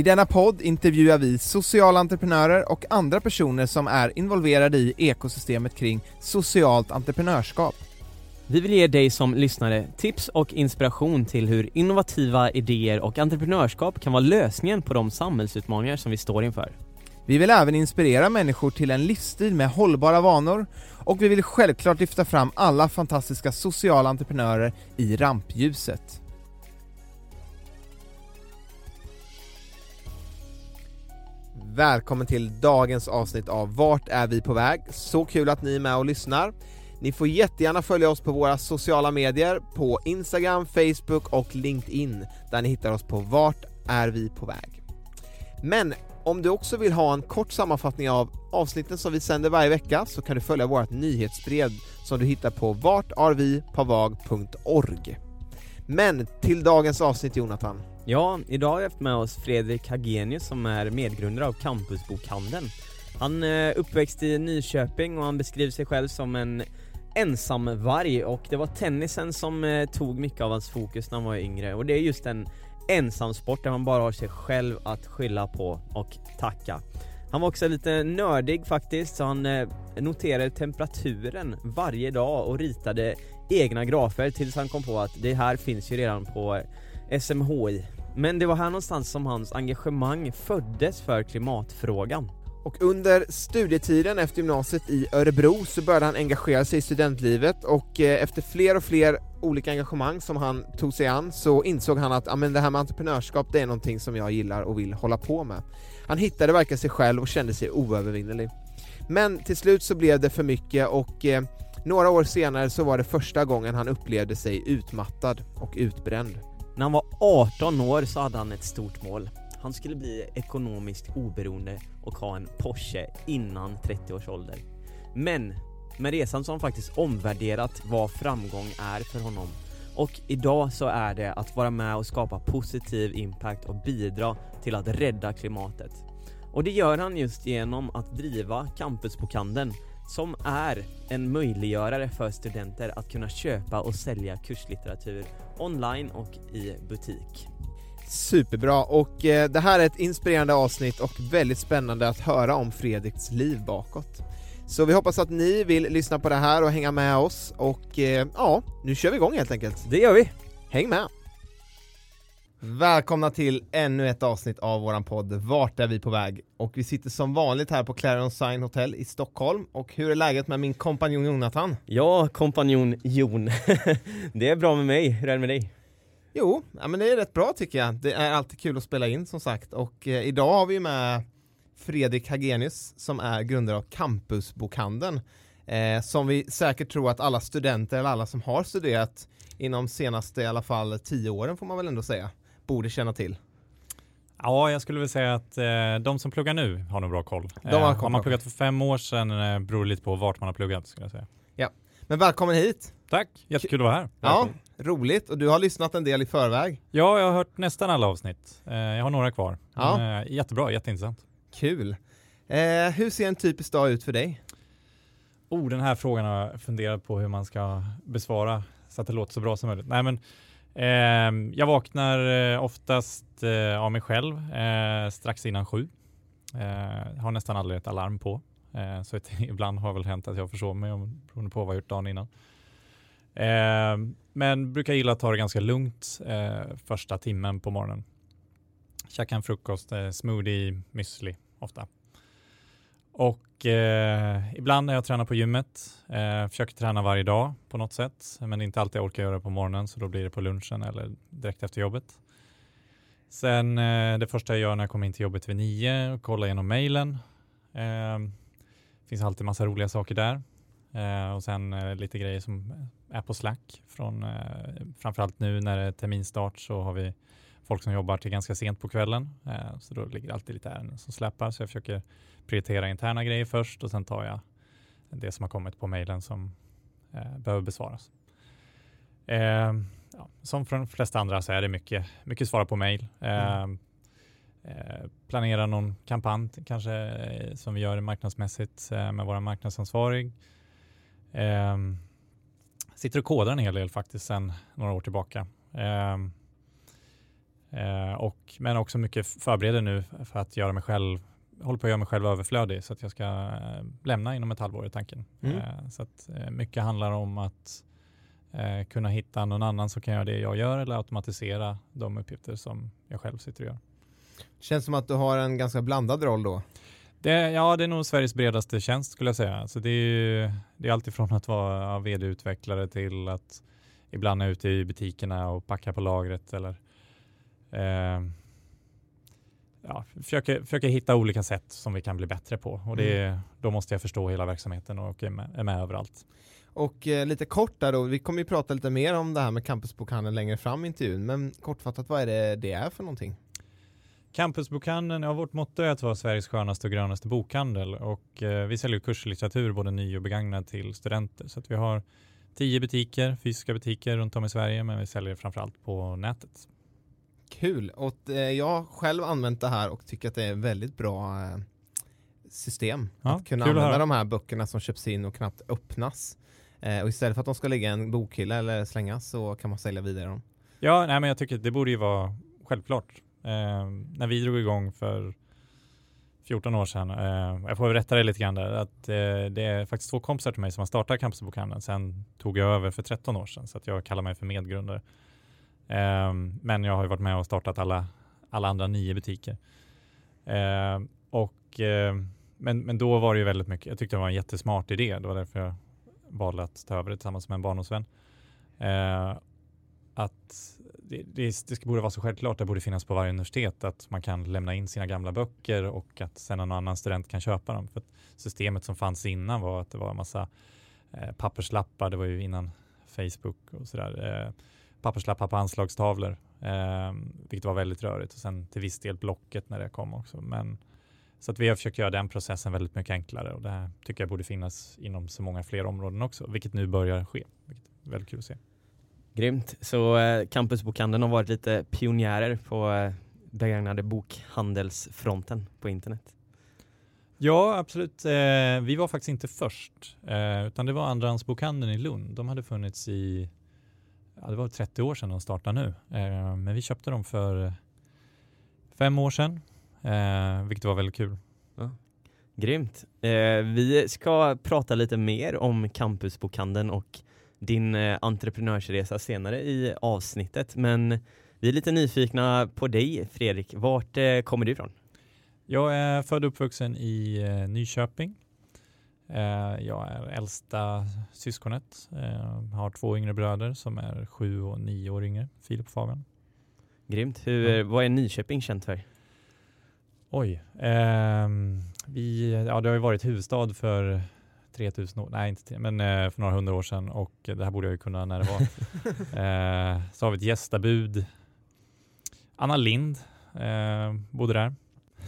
I denna podd intervjuar vi sociala entreprenörer och andra personer som är involverade i ekosystemet kring socialt entreprenörskap. Vi vill ge dig som lyssnare tips och inspiration till hur innovativa idéer och entreprenörskap kan vara lösningen på de samhällsutmaningar som vi står inför. Vi vill även inspirera människor till en livsstil med hållbara vanor och vi vill självklart lyfta fram alla fantastiska sociala entreprenörer i rampljuset. Välkommen till dagens avsnitt av Vart är vi på väg? Så kul att ni är med och lyssnar. Ni får jättegärna följa oss på våra sociala medier på Instagram, Facebook och LinkedIn där ni hittar oss på Vart är vi på väg? Men om du också vill ha en kort sammanfattning av avsnitten som vi sänder varje vecka så kan du följa vårt nyhetsbrev som du hittar på vartarvipavag.org. Men till dagens avsnitt Jonathan. Ja, idag har vi haft med oss Fredrik Hagenius som är medgrundare av Campusbokhandeln. Han är uppväxt i Nyköping och han beskriver sig själv som en ensam varg och det var tennisen som eh, tog mycket av hans fokus när han var yngre och det är just en ensamsport där man bara har sig själv att skylla på och tacka. Han var också lite nördig faktiskt, så han eh, noterade temperaturen varje dag och ritade egna grafer tills han kom på att det här finns ju redan på SMHI. Men det var här någonstans som hans engagemang föddes för klimatfrågan. Och under studietiden efter gymnasiet i Örebro så började han engagera sig i studentlivet och eh, efter fler och fler olika engagemang som han tog sig an så insåg han att men det här med entreprenörskap det är någonting som jag gillar och vill hålla på med. Han hittade verkligen sig själv och kände sig oövervinnerlig. Men till slut så blev det för mycket och eh, några år senare så var det första gången han upplevde sig utmattad och utbränd. När han var 18 år så hade han ett stort mål. Han skulle bli ekonomiskt oberoende och ha en Porsche innan 30 års ålder. Men med resan så har han faktiskt omvärderat vad framgång är för honom. Och idag så är det att vara med och skapa positiv impact och bidra till att rädda klimatet. Och det gör han just genom att driva Campusbokhandeln som är en möjliggörare för studenter att kunna köpa och sälja kurslitteratur online och i butik. Superbra, och eh, det här är ett inspirerande avsnitt och väldigt spännande att höra om Fredriks liv bakåt. Så vi hoppas att ni vill lyssna på det här och hänga med oss och eh, ja, nu kör vi igång helt enkelt. Det gör vi! Häng med! Välkomna till ännu ett avsnitt av våran podd Vart är vi på väg? Och vi sitter som vanligt här på Clarion Sign Hotel i Stockholm och hur är läget med min kompanjon Jonathan? Ja, kompanjon Jon. det är bra med mig, hur är det med dig? Jo, ja, men det är rätt bra tycker jag. Det är alltid kul att spela in som sagt och eh, idag har vi med Fredrik Hagenius som är grundare av Campusbokhandeln eh, som vi säkert tror att alla studenter eller alla som har studerat inom senaste i alla fall tio åren får man väl ändå säga borde känna till. Ja, jag skulle vilja säga att eh, de som pluggar nu har nog bra koll. De har, eh, har man pluggat för fem år sedan eh, beror det lite på vart man har pluggat skulle jag säga. Ja, men välkommen hit! Tack, jättekul att vara här. Ja, roligt och du har lyssnat en del i förväg. Ja, jag har hört nästan alla avsnitt. Eh, jag har några kvar. Ja. Men, eh, jättebra, jätteintressant. Kul! Eh, hur ser en typisk dag ut för dig? Oh, den här frågan har jag funderat på hur man ska besvara så att det låter så bra som möjligt. Nej, men, Ehm, jag vaknar eh, oftast eh, av mig själv eh, strax innan sju. Eh, har nästan aldrig ett alarm på. Eh, så ett, ibland har väl hänt att jag försover mig om- beroende på vad jag gjort dagen innan. Eh, men brukar gilla att ta det ganska lugnt eh, första timmen på morgonen. Käka en frukost, eh, smoothie, müsli ofta. Och eh, ibland när jag tränar på gymmet, eh, försöker träna varje dag på något sätt, men det är inte alltid jag orkar göra det på morgonen så då blir det på lunchen eller direkt efter jobbet. Sen eh, det första jag gör när jag kommer in till jobbet vid nio och kollar igenom mejlen. Eh, finns alltid massa roliga saker där. Eh, och sen eh, lite grejer som är på Slack. Från, eh, framförallt nu när det är terminstart så har vi folk som jobbar till ganska sent på kvällen. Eh, så då ligger det alltid lite ärenden som släpar. Så jag försöker prioritera interna grejer först och sen tar jag det som har kommit på mejlen som eh, behöver besvaras. Eh, ja, som för de flesta andra så är det mycket, mycket svara på mejl. Mm. Eh, planera någon kampanj kanske eh, som vi gör marknadsmässigt eh, med vår marknadsansvarig. sitter och kodar en hel del faktiskt sedan några år tillbaka. och, men också mycket förbereder nu för att göra mig själv håller på att göra mig själv överflödig så att jag ska lämna inom ett halvår i tanken. Mm. så att mycket handlar om att kunna hitta någon annan som kan göra det jag gör eller automatisera de uppgifter som jag själv sitter och gör. Känns som att du har en ganska blandad roll då. Det, ja, det är nog Sveriges bredaste tjänst skulle jag säga. Så det är, det är alltifrån att vara vd-utvecklare till att ibland är ute i butikerna och packa på lagret eller eh, ja, försöker, försöker hitta olika sätt som vi kan bli bättre på. Och det, mm. Då måste jag förstå hela verksamheten och är med, är med överallt. Och eh, lite kort där då, vi kommer ju prata lite mer om det här med campusbokhandeln längre fram i intervjun, men kortfattat vad är det det är för någonting? Campusbokhandeln, ja vårt motto är att vara Sveriges skönaste och grönaste bokhandel och eh, vi säljer kurslitteratur både ny och begagnad till studenter. Så att vi har tio butiker, fysiska butiker runt om i Sverige men vi säljer framförallt på nätet. Kul och eh, jag har själv använt det här och tycker att det är väldigt bra eh, system ja, att kunna använda de här böckerna som köps in och knappt öppnas. Eh, och istället för att de ska ligga i en bokhylla eller slängas så kan man sälja vidare dem. Ja, nej, men jag tycker det borde ju vara självklart Eh, när vi drog igång för 14 år sedan, eh, jag får rätta dig lite grann där, att eh, det är faktiskt två kompisar till mig som har startat Campusbokhandeln. Sen tog jag över för 13 år sedan, så att jag kallar mig för medgrundare. Eh, men jag har ju varit med och startat alla, alla andra nio butiker. Eh, och, eh, men, men då var det ju väldigt mycket, jag tyckte det var en jättesmart idé. Det var därför jag valde att ta över det tillsammans med en barndomsvän. Ehm, att det, det, det borde vara så självklart, det borde finnas på varje universitet att man kan lämna in sina gamla böcker och att sen någon annan student kan köpa dem. För systemet som fanns innan var att det var en massa eh, papperslappar, det var ju innan Facebook och sådär, eh, papperslappar på anslagstavlor, eh, vilket var väldigt rörigt och sen till viss del blocket när det kom också. Men, så att vi har försökt göra den processen väldigt mycket enklare och det här tycker jag borde finnas inom så många fler områden också, vilket nu börjar ske. Vilket är väldigt kul att se. Grymt. Så eh, Campusbokhandeln har varit lite pionjärer på eh, begagnade bokhandelsfronten på internet. Ja, absolut. Eh, vi var faktiskt inte först, eh, utan det var Andrahandsbokhandeln i Lund. De hade funnits i, ja, det var 30 år sedan de startade nu, eh, men vi köpte dem för fem år sedan, eh, vilket var väldigt kul. Ja. Grymt. Eh, vi ska prata lite mer om Campusbokhandeln och din entreprenörsresa senare i avsnittet. Men vi är lite nyfikna på dig Fredrik. Vart kommer du ifrån? Jag är född och uppvuxen i Nyköping. Jag är äldsta syskonet. har två yngre bröder som är sju och nio år yngre, Filip och Fabian. Grymt. Hur, ja. Vad är Nyköping känt för? Oj. Eh, vi, ja, det har ju varit huvudstad för 3000 år, nej inte men eh, för några hundra år sedan och det här borde jag ju kunna när det var. eh, så har vi ett gästabud. Anna Lind eh, bodde där.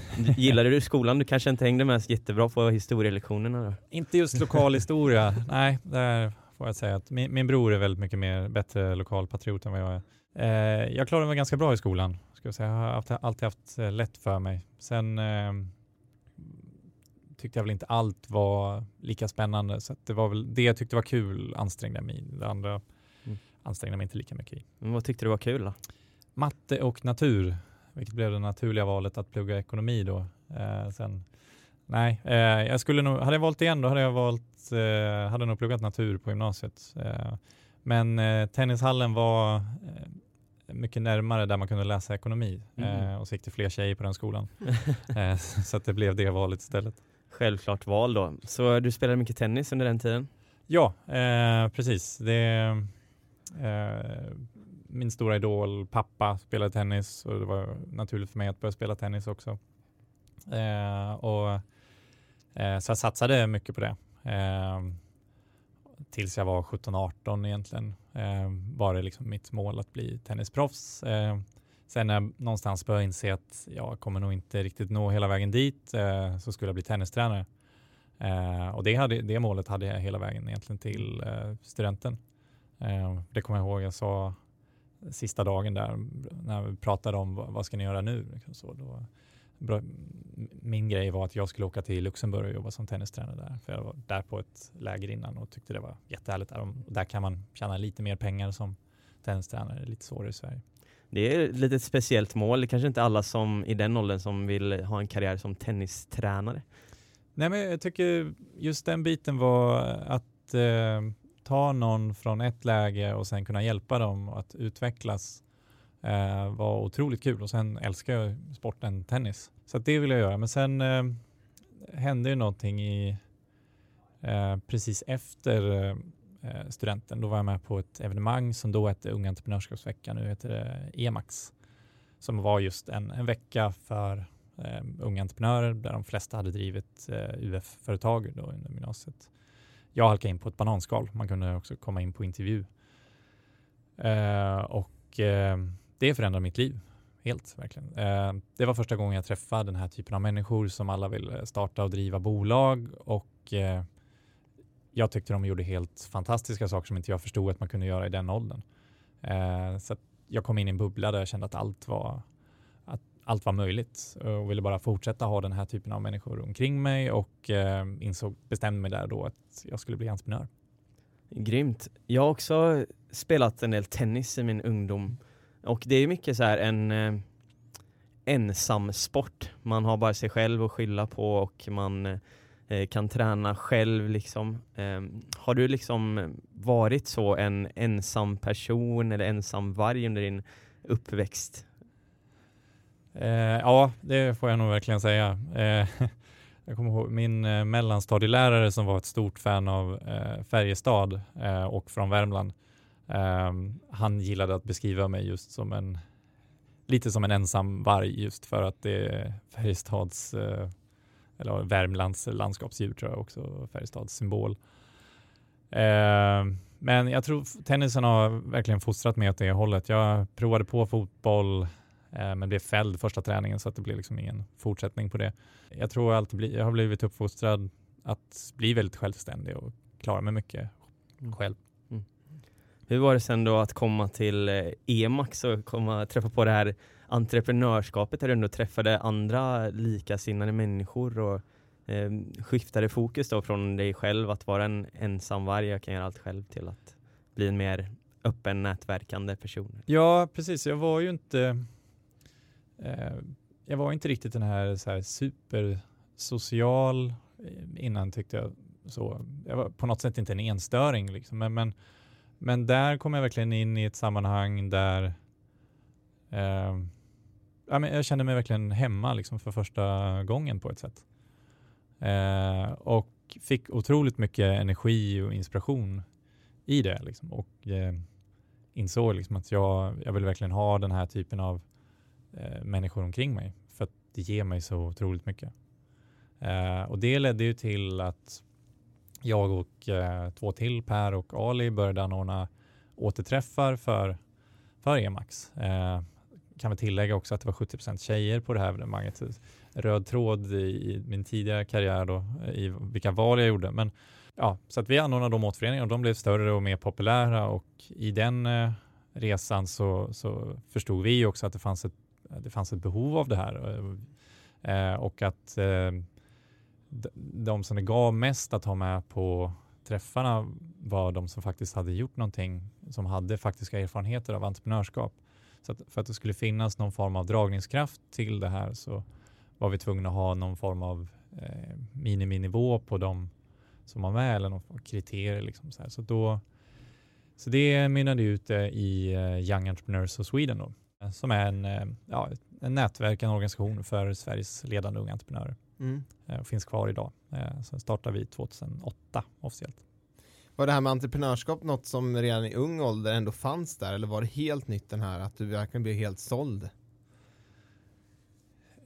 Gillade du skolan? Du kanske inte hängde med så jättebra på historielektionerna? Då? Inte just lokal historia. nej, där får jag säga att min, min bror är väldigt mycket mer bättre lokalpatriot än vad jag är. Eh, jag klarade mig ganska bra i skolan. Ska jag, säga. jag har alltid haft eh, lätt för mig. Sen eh, tyckte jag väl inte allt var lika spännande. Så det var väl det jag tyckte var kul ansträngde jag mig. Det andra mm. ansträngde jag mig inte lika mycket i. Men vad tyckte du var kul då? Matte och natur, vilket blev det naturliga valet att plugga ekonomi då. Eh, sen, nej, eh, jag skulle nog, hade jag valt igen då hade jag valt, eh, hade nog pluggat natur på gymnasiet. Eh, men eh, tennishallen var eh, mycket närmare där man kunde läsa ekonomi mm. och så gick det fler tjejer på den skolan. så att det blev det valet istället självklart val då. Så du spelade mycket tennis under den tiden? Ja, precis. Det, min stora idol, pappa, spelade tennis och det var naturligt för mig att börja spela tennis också. Eh, och, eh, så jag satsade mycket på det. Eh, tills jag var 17-18 egentligen eh, var det liksom mitt mål att bli tennisproffs. Eh, sen när jag någonstans började inse att jag kommer nog inte riktigt nå hela vägen dit eh, så skulle jag bli tennistränare. Eh, och det, hade, det målet hade jag hela vägen egentligen till eh, studenten. Eh, det kommer jag ihåg jag sa sista dagen där när vi pratade om vad, ska ni göra nu? Så, då, min grej var att jag skulle åka till Luxemburg och jobba som tennistränare där. För jag var där på ett läger innan och tyckte det var jättehärligt där. Och där kan man tjäna lite mer pengar som tennistränare, lite svårare i Sverige. Det är lite ett speciellt mål. Det kanske inte alla som i den åldern som vill ha en karriär som tennistränare. Nej, men jag tycker just den biten var att eh, ta någon från ett läge och sen kunna hjälpa dem att utvecklas eh, var otroligt kul och sen älskar jag sporten tennis. Så det vill jag göra. Men sen eh, hände ju någonting i eh, precis efter eh, eh, studenten. Då var jag med på ett evenemang som då hette Unga Entreprenörskapsveckan. Nu heter det EMAX som var just en, en vecka för eh, unga entreprenörer där de flesta hade drivit eh, UF-företag då under gymnasiet. Jag halkade in på ett bananskal. Man kunde också komma in på intervju. Eh, och eh, det förändrade mitt liv helt verkligen. Eh, det var första gången jag träffade den här typen av människor som alla vill eh, starta och driva bolag och eh, jag tyckte de gjorde helt fantastiska saker som inte jag förstod att man kunde göra i den åldern. Eh, så jag kom in i en bubbla där jag kände att allt var allt var möjligt eh, och ville bara fortsätta ha den här typen av människor omkring mig och eh, insåg, bestämde mig där då att jag skulle bli entreprenör. Grymt. Jag har också spelat en del tennis i min ungdom och det är mycket så här en eh, ensam sport. Man har bara sig själv att skylla på och man eh, kan träna själv liksom. Eh, har du liksom varit så en ensam person eller ensam varg under din uppväxt? Eh, ja, det får jag nog verkligen säga. Eh, jag kommer ihåg min eh, mellanstadielärare som var ett stort fan av eh, Färjestad eh, och från Värmland. Ehm, han gillade att beskriva mig just som en lite som en ensam varg just för att det är Färjestads eh, eller Värmlands landskapsdjur tror jag också, Färjestads symbol. Ehm, men jag tror tennisen har verkligen fostrat mig åt det hållet. Jag provade på fotboll men blev fälld första träningen så att det blev liksom ingen fortsättning på det. Jag tror alltid bli, jag har blivit uppfostrad att bli väldigt självständig och klara mig mycket mm. själv. Hur var det sen då att komma till eh, EMAX och komma, träffa på det här entreprenörskapet där du ändå träffade andra likasinnade människor och eh, skiftade fokus då från dig själv att vara en ensam varg, jag kan göra allt själv till att bli en mer öppen nätverkande person? Ja, precis. Jag var ju inte eh, Eh, jag var inte riktigt den här, så här supersocial eh, innan tyckte jag. Så, jag var på något sätt inte en enstöring liksom, men, men men där kom jag verkligen in i ett sammanhang där eh, ja, men jag kände mig verkligen hemma liksom för första gången på ett sätt. Eh, och fick otroligt mycket energi och inspiration i det. Liksom. Och eh, insåg liksom att jag, jag vill verkligen ha den här typen av eh, människor omkring mig för att det ger mig så otroligt mycket. Eh, och det ledde ju till att jag och eh, två till, Per och Ali, började anordna återträffar för, för EMAX. Eh, kan vi tillägga också att det var 70% tjejer på det här evenemanget. Röd tråd i, i, min tidigare karriär då, eh, i vilka val jag gjorde. Men ja, så att vi anordnade de återföreningarna och de blev större och mer populära och i den eh, resan så, så förstod vi också att det fanns ett, Eh, det fanns ett behov av det här eh, och att eh, de som det gav mest att ha med på träffarna var de som faktiskt hade gjort någonting, som hade faktiska erfarenheter av entreprenörskap. Så att för att det skulle finnas någon form av dragningskraft till det här så var vi tvungna att ha någon form av eh, miniminivå på de som var med eller någon kriterier. Liksom så, här. så, då, så det mynnade ut i eh, Young Entrepreneurs of Sweden då, som är en, eh, ja, en nätverk, en organisation för Sveriges ledande unga entreprenörer mm. Eh, och finns kvar idag. Eh, sen startade vi 2008 officiellt. Var det här med entreprenörskap något som redan i ung ålder ändå fanns där eller var det helt nytt den här att du verkligen blev helt såld?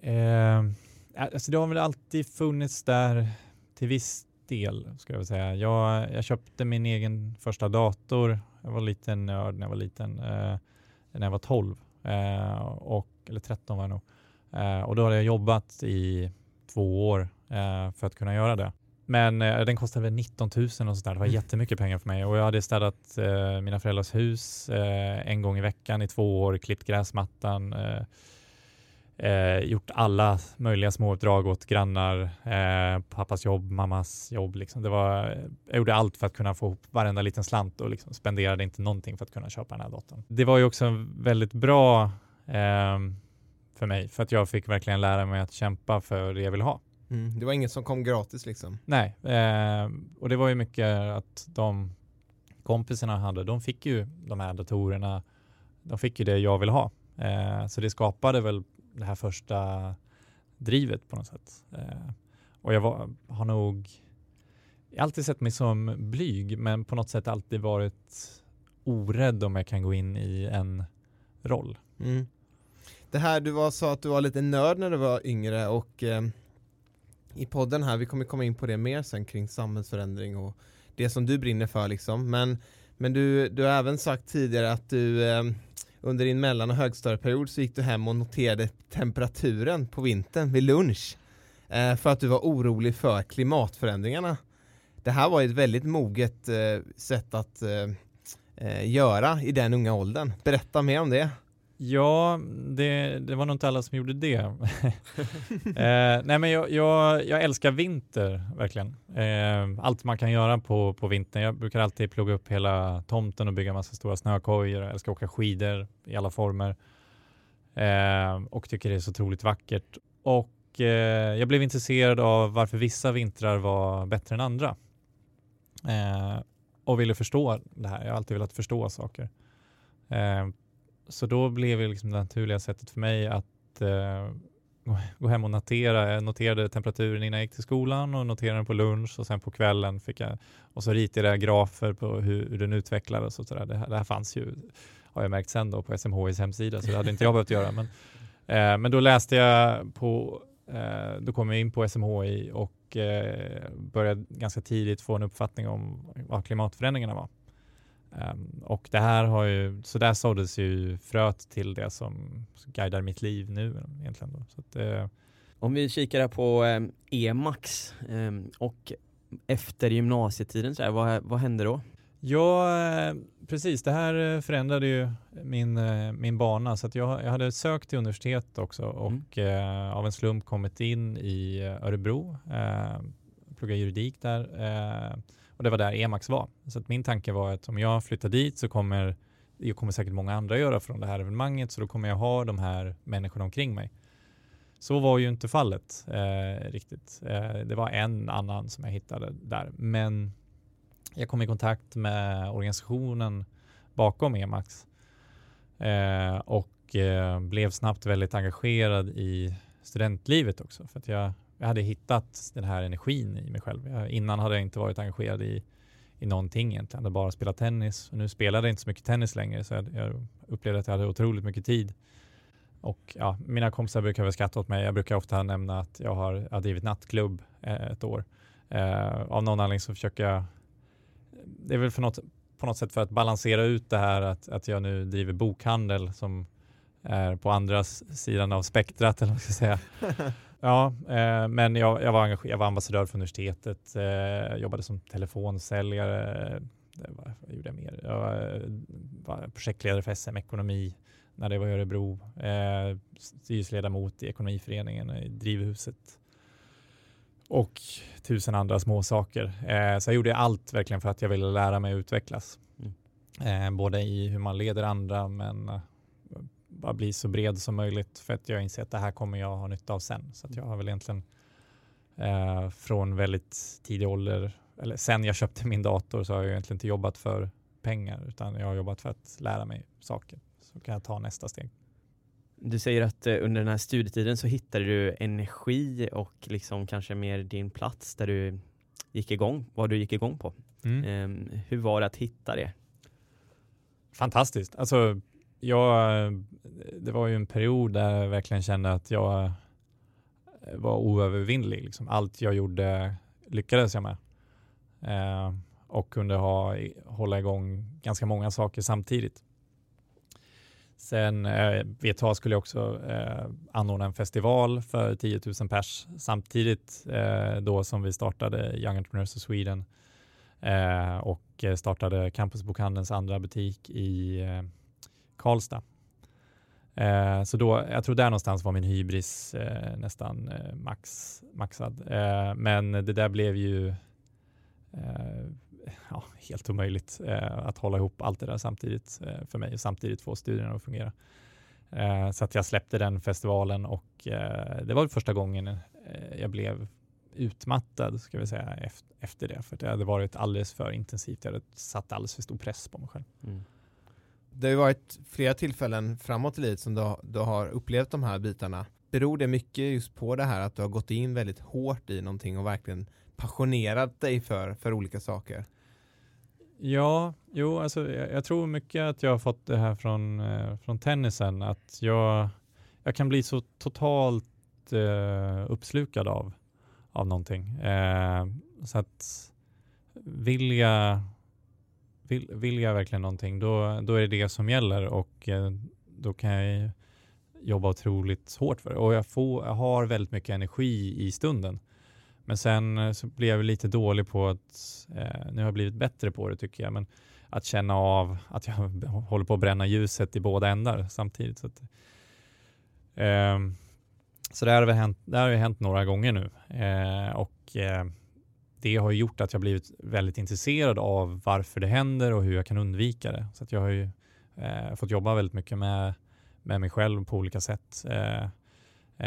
Eh, alltså det har väl alltid funnits där till viss del skulle jag säga. Jag, jag köpte min egen första dator. Jag var liten nörd när jag var liten, eh, när jag var 12 eh, och, eller 13 var jag nog. Eh, och då hade jag jobbat i två år eh, för att kunna göra det. Men eh, den kostade väl 19 000 och sådär. Det var Mm. jättemycket pengar för mig och jag hade städat eh, mina föräldrars hus eh, en gång i veckan i två år, klippt gräsmattan, eh, gjort alla möjliga småuppdrag åt grannar, eh, pappas jobb, mammas jobb. Liksom. Det var, jag gjorde allt för att kunna få ihop varenda liten slant och liksom spenderade inte någonting för att kunna köpa den här datorn. Det var ju också väldigt bra eh, för mig för att jag fick verkligen lära mig att kämpa för det jag vill ha. Mm. Det var inget som kom gratis liksom. Nej, eh, och det var ju mycket att de kompisarna hade, de fick ju de här datorerna, de fick ju det jag vill ha. Eh, så det skapade väl det här första drivet på något sätt. Eh, och jag var, har nog jag har alltid sett mig som blyg, men på något sätt alltid varit orädd om jag kan gå in i en roll. Mm. Det här du var, sa att du var lite nörd när du var yngre och eh, i podden här, vi kommer komma in på det mer sen kring samhällsförändring och det som du brinner för liksom. Men, men du, du har även sagt tidigare att du eh, under din mellan och högstadieperiod så gick du hem och noterade temperaturen på vintern vid lunch eh, för att du var orolig för klimatförändringarna. Det här var ett väldigt moget eh, sätt att eh, eh göra i den unga åldern. Berätta mer om det. Ja, det, det var nog inte alla som gjorde det. eh, nej men jag, jag, jag älskar vinter, verkligen. Eh, allt man kan göra på, på vintern. Jag brukar alltid plugga upp hela tomten och bygga massa stora snökojor. Jag älskar åka skidor i alla former. Eh, och tycker det är så otroligt vackert. Och eh, jag blev intresserad av varför vissa vintrar var bättre än andra. Eh, och ville förstå det här. Jag har alltid velat förstå saker. Så då blev det liksom det naturliga sättet för mig att eh, gå- gå hem och notera. Jag noterade temperaturen innan jag gick till skolan och noterade den på lunch och sen på kvällen fick jag och så ritade jag grafer på hur, hur den utvecklades och sådär. Det, här- det här fanns ju, har jag märkt sen då, på SMHIs hemsida så det hade inte jag behövt göra. Men, eh, men då läste jag på, eh, då kom jag in på SMHI och eh, började ganska tidigt få en uppfattning om vad klimatförändringarna var. Ehm, och det här har ju, så där såddes ju fröet till det som guidar mitt liv nu egentligen. Då. Så att, eh, Om vi kikar på eh, EMAX eh, och efter gymnasietiden, så här, vad, vad hände då? ja, eh, precis. Det här eh, förändrade ju min, min bana. Så jag, jag hade sökt till universitet också och eh, av en slump kommit in i Örebro. Eh, pluggade juridik där. Eh, och det var där EMAX var. Så att min tanke var att om jag flyttar dit så kommer jag kommer säkert många andra göra från det här evenemanget så då kommer jag ha de här människorna omkring mig. Så var ju inte fallet eh, riktigt. Eh, det var en annan som jag hittade där. Men jag kom i kontakt med organisationen bakom EMAX eh, och eh, blev snabbt väldigt engagerad i studentlivet också. För att jag, jag hade hittat den här energin i mig själv. Jag, innan hade jag inte varit engagerad i, i någonting egentligen. Jag hade bara spelat tennis. Och nu spelade jag inte så mycket tennis längre så jag, jag upplevde att jag hade otroligt mycket tid. Och ja, mina kompisar brukar väl skratta åt mig. Jag brukar ofta nämna att jag har, jag har drivit nattklubb eh, ett år. Eh, av någon anledning så försöker jag, det är väl för något, på något sätt för att balansera ut det här att, att jag nu driver bokhandel som är på andra sidan av spektrat eller vad jag ska säga. Ja, eh, men jag, jag, var jag var ambassadör för universitetet, eh, jobbade som telefonsäljare, var, vad gjorde jag mer? Jag var, var projektledare för SM Ekonomi när det var i Örebro, eh, styrelseledamot i Ekonomiföreningen i Drivhuset och tusen andra små saker. Eh, så jag gjorde allt verkligen för att jag ville lära mig att utvecklas. Eh, både i hur man leder andra men bara bli så bred som möjligt för att jag inser att det här kommer jag ha nytta av sen. Så att jag har väl egentligen eh, från väldigt tidig ålder, eller sen jag köpte min dator så har jag egentligen inte jobbat för pengar utan jag har jobbat för att lära mig saker. Så kan jag ta nästa steg. Du säger att eh, under den här studietiden så hittade du energi och liksom kanske mer din plats där du gick igång, vad du gick igång på. Mm. Eh, hur var det att hitta det? Fantastiskt. Alltså, jag, eh, det var ju en period där jag verkligen kände att jag eh, var oövervinnlig. Liksom. Allt jag gjorde lyckades jag med. Eh, och kunde ha, hålla igång ganska många saker samtidigt. Sen eh, vid ett tag skulle jag också eh, anordna en festival för 10 000 pers samtidigt eh, då som vi startade Young Entrepreneurs of Sweden eh, och eh, startade Campusbokhandelns andra butik i eh, Karlstad. Eh, så då, jag tror där någonstans var min hybris eh, nästan eh, max, maxad. Eh, men det där blev ju eh, ja, helt omöjligt eh, att hålla ihop allt det där samtidigt eh, för mig och samtidigt få studierna att fungera. Eh, så att jag släppte den festivalen och eh, det var första gången jag blev utmattad ska vi säga efter, det. För det hade varit alldeles för intensivt. Jag hade satt alldeles för stor press på mig själv. Mm det har ju varit flera tillfällen framåt i livet som du har, du har upplevt de här bitarna. Beror det mycket just på det här att du har gått in väldigt hårt i någonting och verkligen passionerat dig för, för olika saker? Ja, jo, alltså, jag, jag tror mycket att jag har fått det här från, eh, från tennisen, att jag, jag kan bli så totalt eh, uppslukad av, av någonting. Eh, så att vilja vill, vill jag verkligen någonting, då, då är det det som gäller och eh, då kan jag jobba otroligt hårt för det. Och jag, får, jag har väldigt mycket energi i stunden. Men sen eh, så blir jag lite dålig på att, eh, nu har jag blivit bättre på det tycker jag, men att känna av att jag håller på att bränna ljuset i båda ändar samtidigt. Så, att, eh, så det har hänt, det har hänt några gånger nu eh, och eh, det har gjort att jag blivit väldigt intresserad av varför det händer och hur jag kan undvika det. Så att jag har ju eh, fått jobba väldigt mycket med, med mig själv på olika sätt. Eh,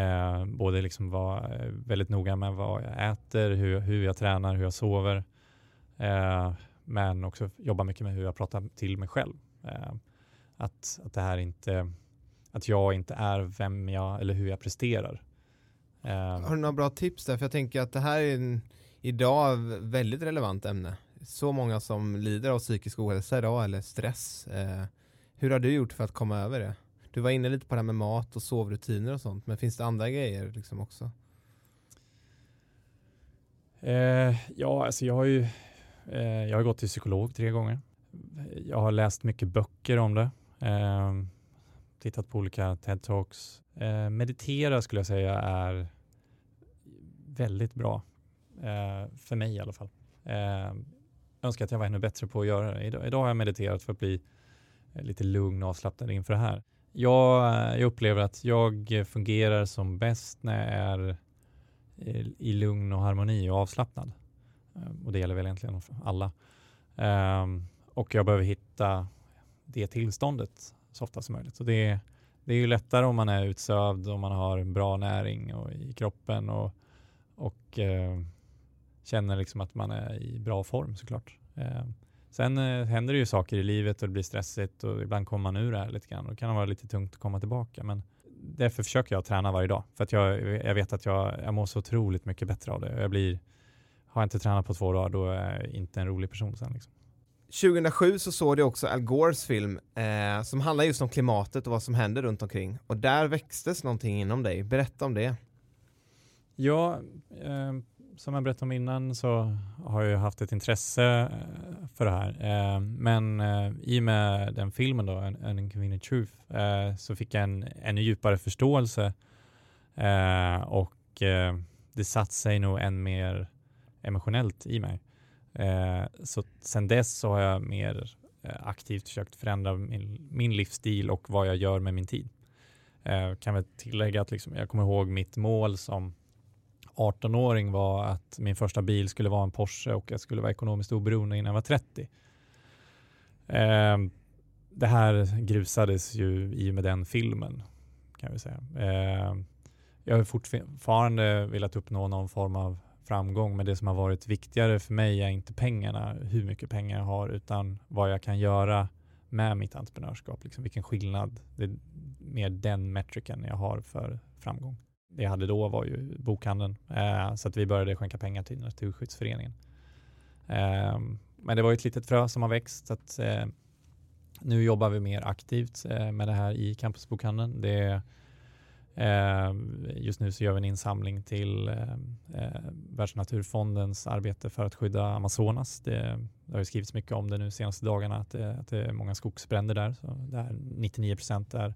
eh, både liksom vara eh, väldigt noga med vad jag äter, hur, hur jag tränar, hur jag sover. Eh, men också jobba mycket med hur jag pratar till mig själv. Eh, att, att det här inte, att jag inte är vem jag eller hur jag presterar. Eh, har du några bra tips där? För jag tänker att det här är en idag väldigt relevant ämne. Så många som lider av psykisk ohälsa idag eller stress. Eh, hur har du gjort för att komma över det? Du var inne lite på det här med mat och sovrutiner och sånt, men finns det andra grejer liksom också? Eh, ja, alltså jag har ju eh, jag har gått till psykolog tre gånger. Jag har läst mycket böcker om det. Eh, tittat på olika TED-talks. Eh, meditera skulle jag säga är väldigt bra. Eh, för mig i alla fall. Eh, önskar att jag var ännu bättre på att göra det. Idag, idag har jag mediterat för att bli eh, lite lugn och avslappnad inför det här. Jag, eh, jag upplever att jag fungerar som bäst när jag är eh, i, lugn och harmoni och avslappnad. Och det gäller väl egentligen för alla. Um, och jag behöver hitta det tillståndet så ofta som möjligt. Så det, det är ju lättare om man är utsövd, och man har bra näring och i kroppen och, och känner liksom att man är i bra form såklart. Eh, sen eh, händer det ju saker i livet och det blir stressigt och ibland kommer man ur det här lite grann och det kan vara lite tungt att komma tillbaka. Men därför försöker jag träna varje dag för att jag, jag vet att jag, jag mår så otroligt mycket bättre av det. Jag blir, har jag inte tränat på två dagar då är jag inte en rolig person sen. Liksom. 2007 så såg du också Al Gores film eh, som handlar just om klimatet och vad som händer runt omkring och där växtes någonting inom dig. Berätta om det. Ja, eh, som jag berättade om innan så har jag haft ett intresse eh, för det här. Eh, men eh, i och med den filmen då, An Inconvenient Truth, så fick jag en ännu djupare förståelse och det satt sig nog än mer emotionellt i mig. Så sen dess så har jag mer aktivt försökt förändra min, min livsstil och vad jag gör med min tid. kan väl tillägga att liksom, jag kommer ihåg mitt mål som 18-åring var att min första bil skulle vara en Porsche och jag skulle vara ekonomiskt oberoende innan jag var 30. Eh, det här grusades ju i och med den filmen kan vi säga. Eh, jag har fortfarande velat uppnå någon form av framgång, men det som har varit viktigare för mig är inte pengarna, hur mycket pengar jag har, utan vad jag kan göra med mitt entreprenörskap. Liksom vilken skillnad. Det är mer den metriken jag har för framgång det jag hade då var ju bokhandeln. Eh, så att vi började skänka pengar till Naturskyddsföreningen. Eh, men det var ett litet frö som har växt. Så att, eh, nu jobbar vi mer aktivt eh, med det här i campusbokhandeln. Det, Eh, just nu så gör vi en insamling till eh, eh Världsnaturfondens arbete för att skydda Amazonas. Det, det har ju skrivits mycket om det nu de senaste dagarna att det, att det är många skogsbränder där. Så där 99 procent är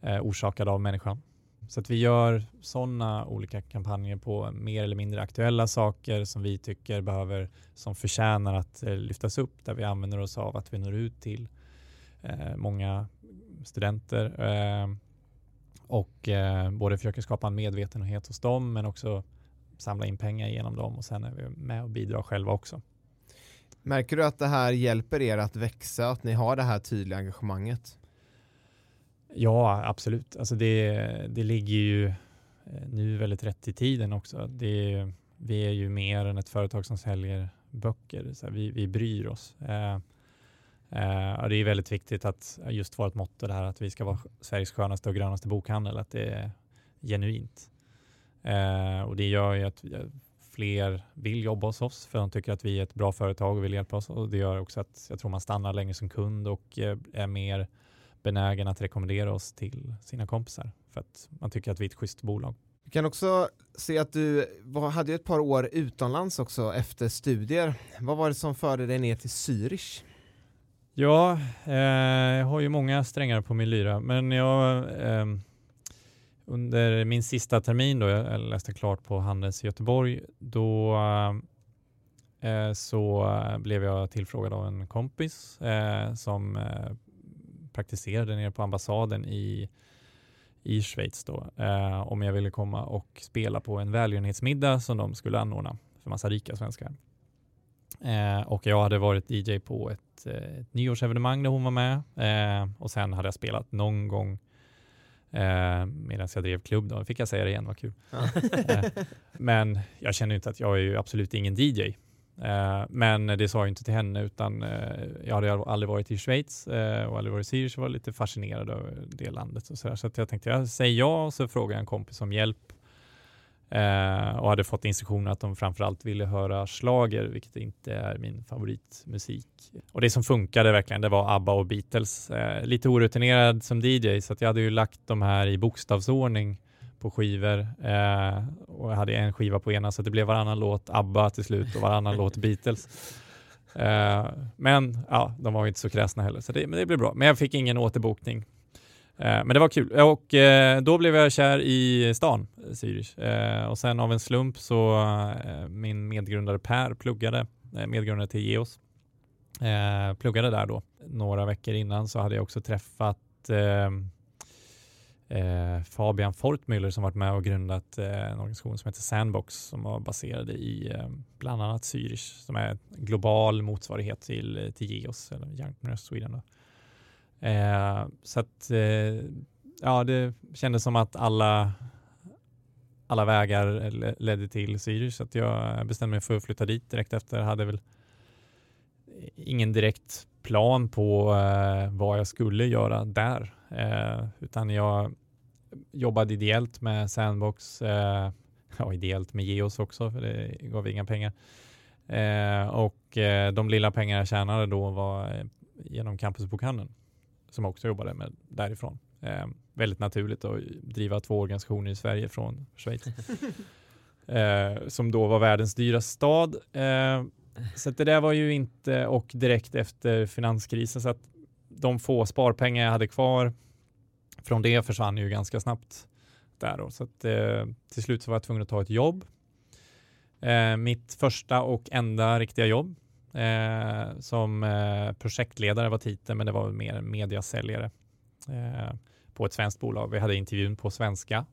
eh, orsakade av människan. Så att vi gör sådana olika kampanjer på mer eller mindre aktuella saker som vi tycker behöver, som förtjänar att eh, lyftas upp, där vi använder oss av att vi når ut till eh, många studenter eh, och eh, både försöker skapa en medvetenhet hos dem men också samla in pengar genom dem och sen är vi med och bidrar själva också. Märker du att det här hjälper er att växa, att ni har det här tydliga engagemanget? Ja, absolut. Alltså det, det ligger ju eh, nu väldigt rätt i tiden också. Det, vi är ju mer än ett företag som säljer böcker. Så vi, vi bryr oss. Eh, eh, det är väldigt viktigt att eh, just vårt motto det här att vi ska vara Sveriges skönaste och grönaste bokhandel, att det är genuint. Eh, och det gör ju att eh, fler vill jobba hos oss för de tycker att vi är ett bra företag och vill hjälpa oss. Och det gör också att jag tror man stannar längre som kund och är mer benägen att rekommendera oss till sina kompisar för att man tycker att vi är ett schysst bolag. Vi kan också se att du hade ett par år utomlands också efter studier. Vad var det som förde dig ner till Zürich? Ja, eh, jag har ju många strängar på min lyra, men jag eh, under min sista termin då jag läste klart på Handels i Göteborg, då eh, så blev jag tillfrågad av en kompis eh, som eh, praktiserade nere på ambassaden i, i Schweiz då, eh, om jag ville komma och spela på en välgörenhetsmiddag som de skulle anordna för massa rika svenskar. Eh, och jag hade varit DJ på ett, eh, ett nyårsevenemang där hon var med eh, och sen hade jag spelat någon gång eh, medan jag drev klubb. Då fick jag säga det igen, vad kul. Ja. Eh, men jag känner inte att jag är ju absolut ingen DJ. Eh, men det sa jag inte till henne utan eh, jag hade aldrig varit i Schweiz eh, och aldrig varit i Zürich och var lite fascinerad över det landet och så, där. så att jag tänkte jag säger ja och så frågade jag en kompis om hjälp och hade fått instruktioner att de framförallt ville höra slager, vilket inte är min favoritmusik. Och det som funkade verkligen, det var ABBA och Beatles. lite orutinerad som DJ så att jag hade ju lagt de här i bokstavsordning på skivor eh, och jag hade en skiva på ena så det blev varannan låt ABBA till slut och varannan låt Beatles. Eh, men ja, de var inte så kräsna heller så det, men det blev bra. Men jag fick ingen återbokning. Eh, men det var kul och eh, då blev jag kär i stan, Zürich. Eh, och sen av en slump så eh, min medgrundare Per pluggade, eh, medgrundare till Geos, eh, pluggade där då. Några veckor innan så hade jag också träffat eh, eh, Fabian Fortmüller som varit med och grundat eh, en organisation som heter Sandbox som var baserad i eh, bland annat Zürich som är en global motsvarighet till, eh, till GEOS eller Young Entrepreneurs Sweden. Eh, så att eh, ja, det kändes som att alla alla vägar ledde till Zürich så att jag bestämde mig för att flytta dit direkt efter. hade väl ingen direkt plan på eh, vad jag skulle göra där, eh, utan jag jobbade ideellt med Sandbox, eh, ja ideellt med Geos också, för det gav inga pengar. Eh, och eh, de lilla pengar jag tjänade då var eh, genom campusbokhandeln, som också jobbade med därifrån. Eh, väldigt naturligt att driva två organisationer i Sverige från Schweiz. som då var världens dyraste stad. Så det där var ju inte, och direkt efter finanskrisen, så att de få sparpengar jag hade kvar från det försvann ju ganska snabbt där då. Så att, eh, till slut så var jag tvungen att ta ett jobb. Eh, mitt första och enda riktiga jobb eh, som eh, projektledare var titeln, men det var mer mediasäljare eh, på ett svenskt bolag. Vi hade intervjun på svenska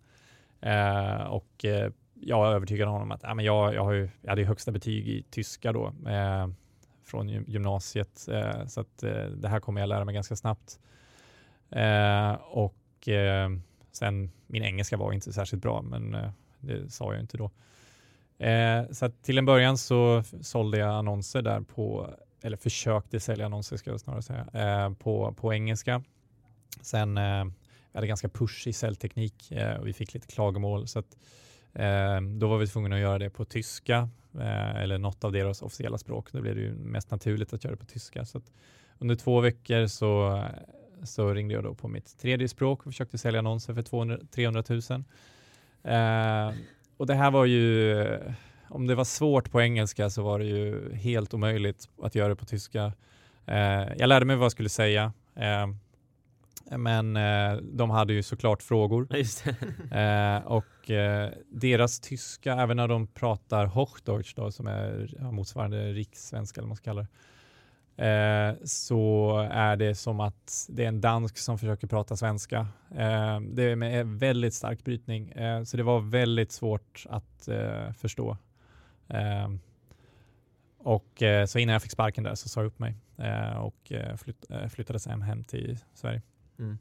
eh, och eh, jag övertygade honom att ja, men jag, jag, har ju, jag hade högsta betyg i tyska då eh, från gymnasiet eh, så att eh, det här kommer jag lära mig ganska snabbt. Eh, och eh, sen min engelska var inte särskilt bra, men eh, det sa jag inte då. Eh, så till en början så sålde jag annonser där på, eller försökte sälja annonser ska jag snarare säga, eh, på, på engelska. Sen eh, jag hade ganska push i säljteknik och vi fick lite klagomål så att Eh, då var vi tvungna att göra det på tyska eh, eller något av deras officiella språk. Då blev det ju mest naturligt att göra det på tyska. Så under två veckor så, så ringde jag då på mitt tredje språk och försökte sälja annonser för 200, 300 000. Eh, och det här var ju, om det var svårt på engelska så var det ju helt omöjligt att göra det på tyska. Eh, jag lärde mig vad jag skulle säga. Eh, men eh, de hade ju såklart frågor. Eh, och eh, deras tyska, även när de pratar Hochdeutsch då, som är motsvarande rikssvenska eller vad man ska kalla det, eh, så är det som att det är en dansk som försöker prata svenska. Eh, det är med väldigt stark brytning, eh, så det var väldigt svårt att eh, förstå. Eh, och eh, så innan jag fick sparken där så sa jag upp mig och flytt, flyttade hem, hem till Sverige. Mm.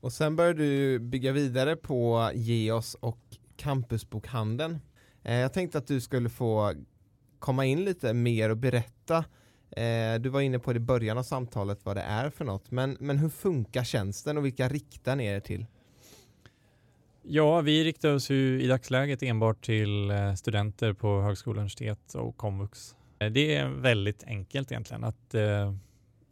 Och sen började du bygga vidare på Geos och Campusbokhandeln. Jag tänkte att du skulle få komma in lite mer och berätta eh, du var inne på det i början av samtalet vad det är för något, men, men hur funkar tjänsten och vilka riktar ni er till? Ja, vi riktar oss ju i dagsläget enbart till eh, studenter på högskola, universitet och komvux. Eh, det är väldigt enkelt egentligen att eh,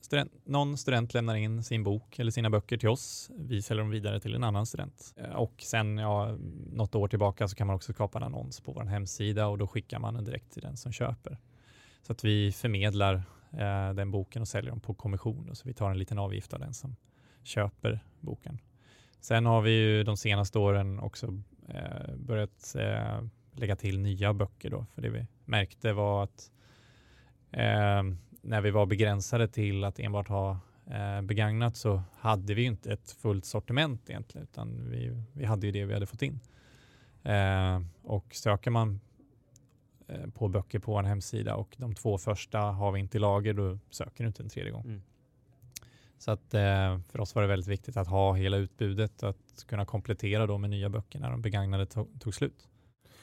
student, någon student lämnar in sin bok eller sina böcker till oss. Vi säljer dem vidare till en annan student. Och sen ja, något år tillbaka så kan man också skapa en annons på vår hemsida och då skickar man den direkt till den som köper. Så att vi förmedlar eh, den boken och säljer den på kommission. Så vi tar en liten avgift av den som köper boken. Sen har vi ju de senaste åren också eh, börjat eh, lägga till nya böcker då, för det vi märkte var att eh, när vi var begränsade till att enbart ha eh, begagnat så hade vi inte ett fullt sortiment egentligen, utan vi, vi hade ju det vi hade fått in. Eh, och söker man på böcker på en hemsida och de två första har vi inte i lager, då söker du inte en tredje gång. Mm. Så att eh, för oss var det väldigt viktigt att ha hela utbudet och att kunna komplettera då med nya böcker när de begagnade tog, tog slut.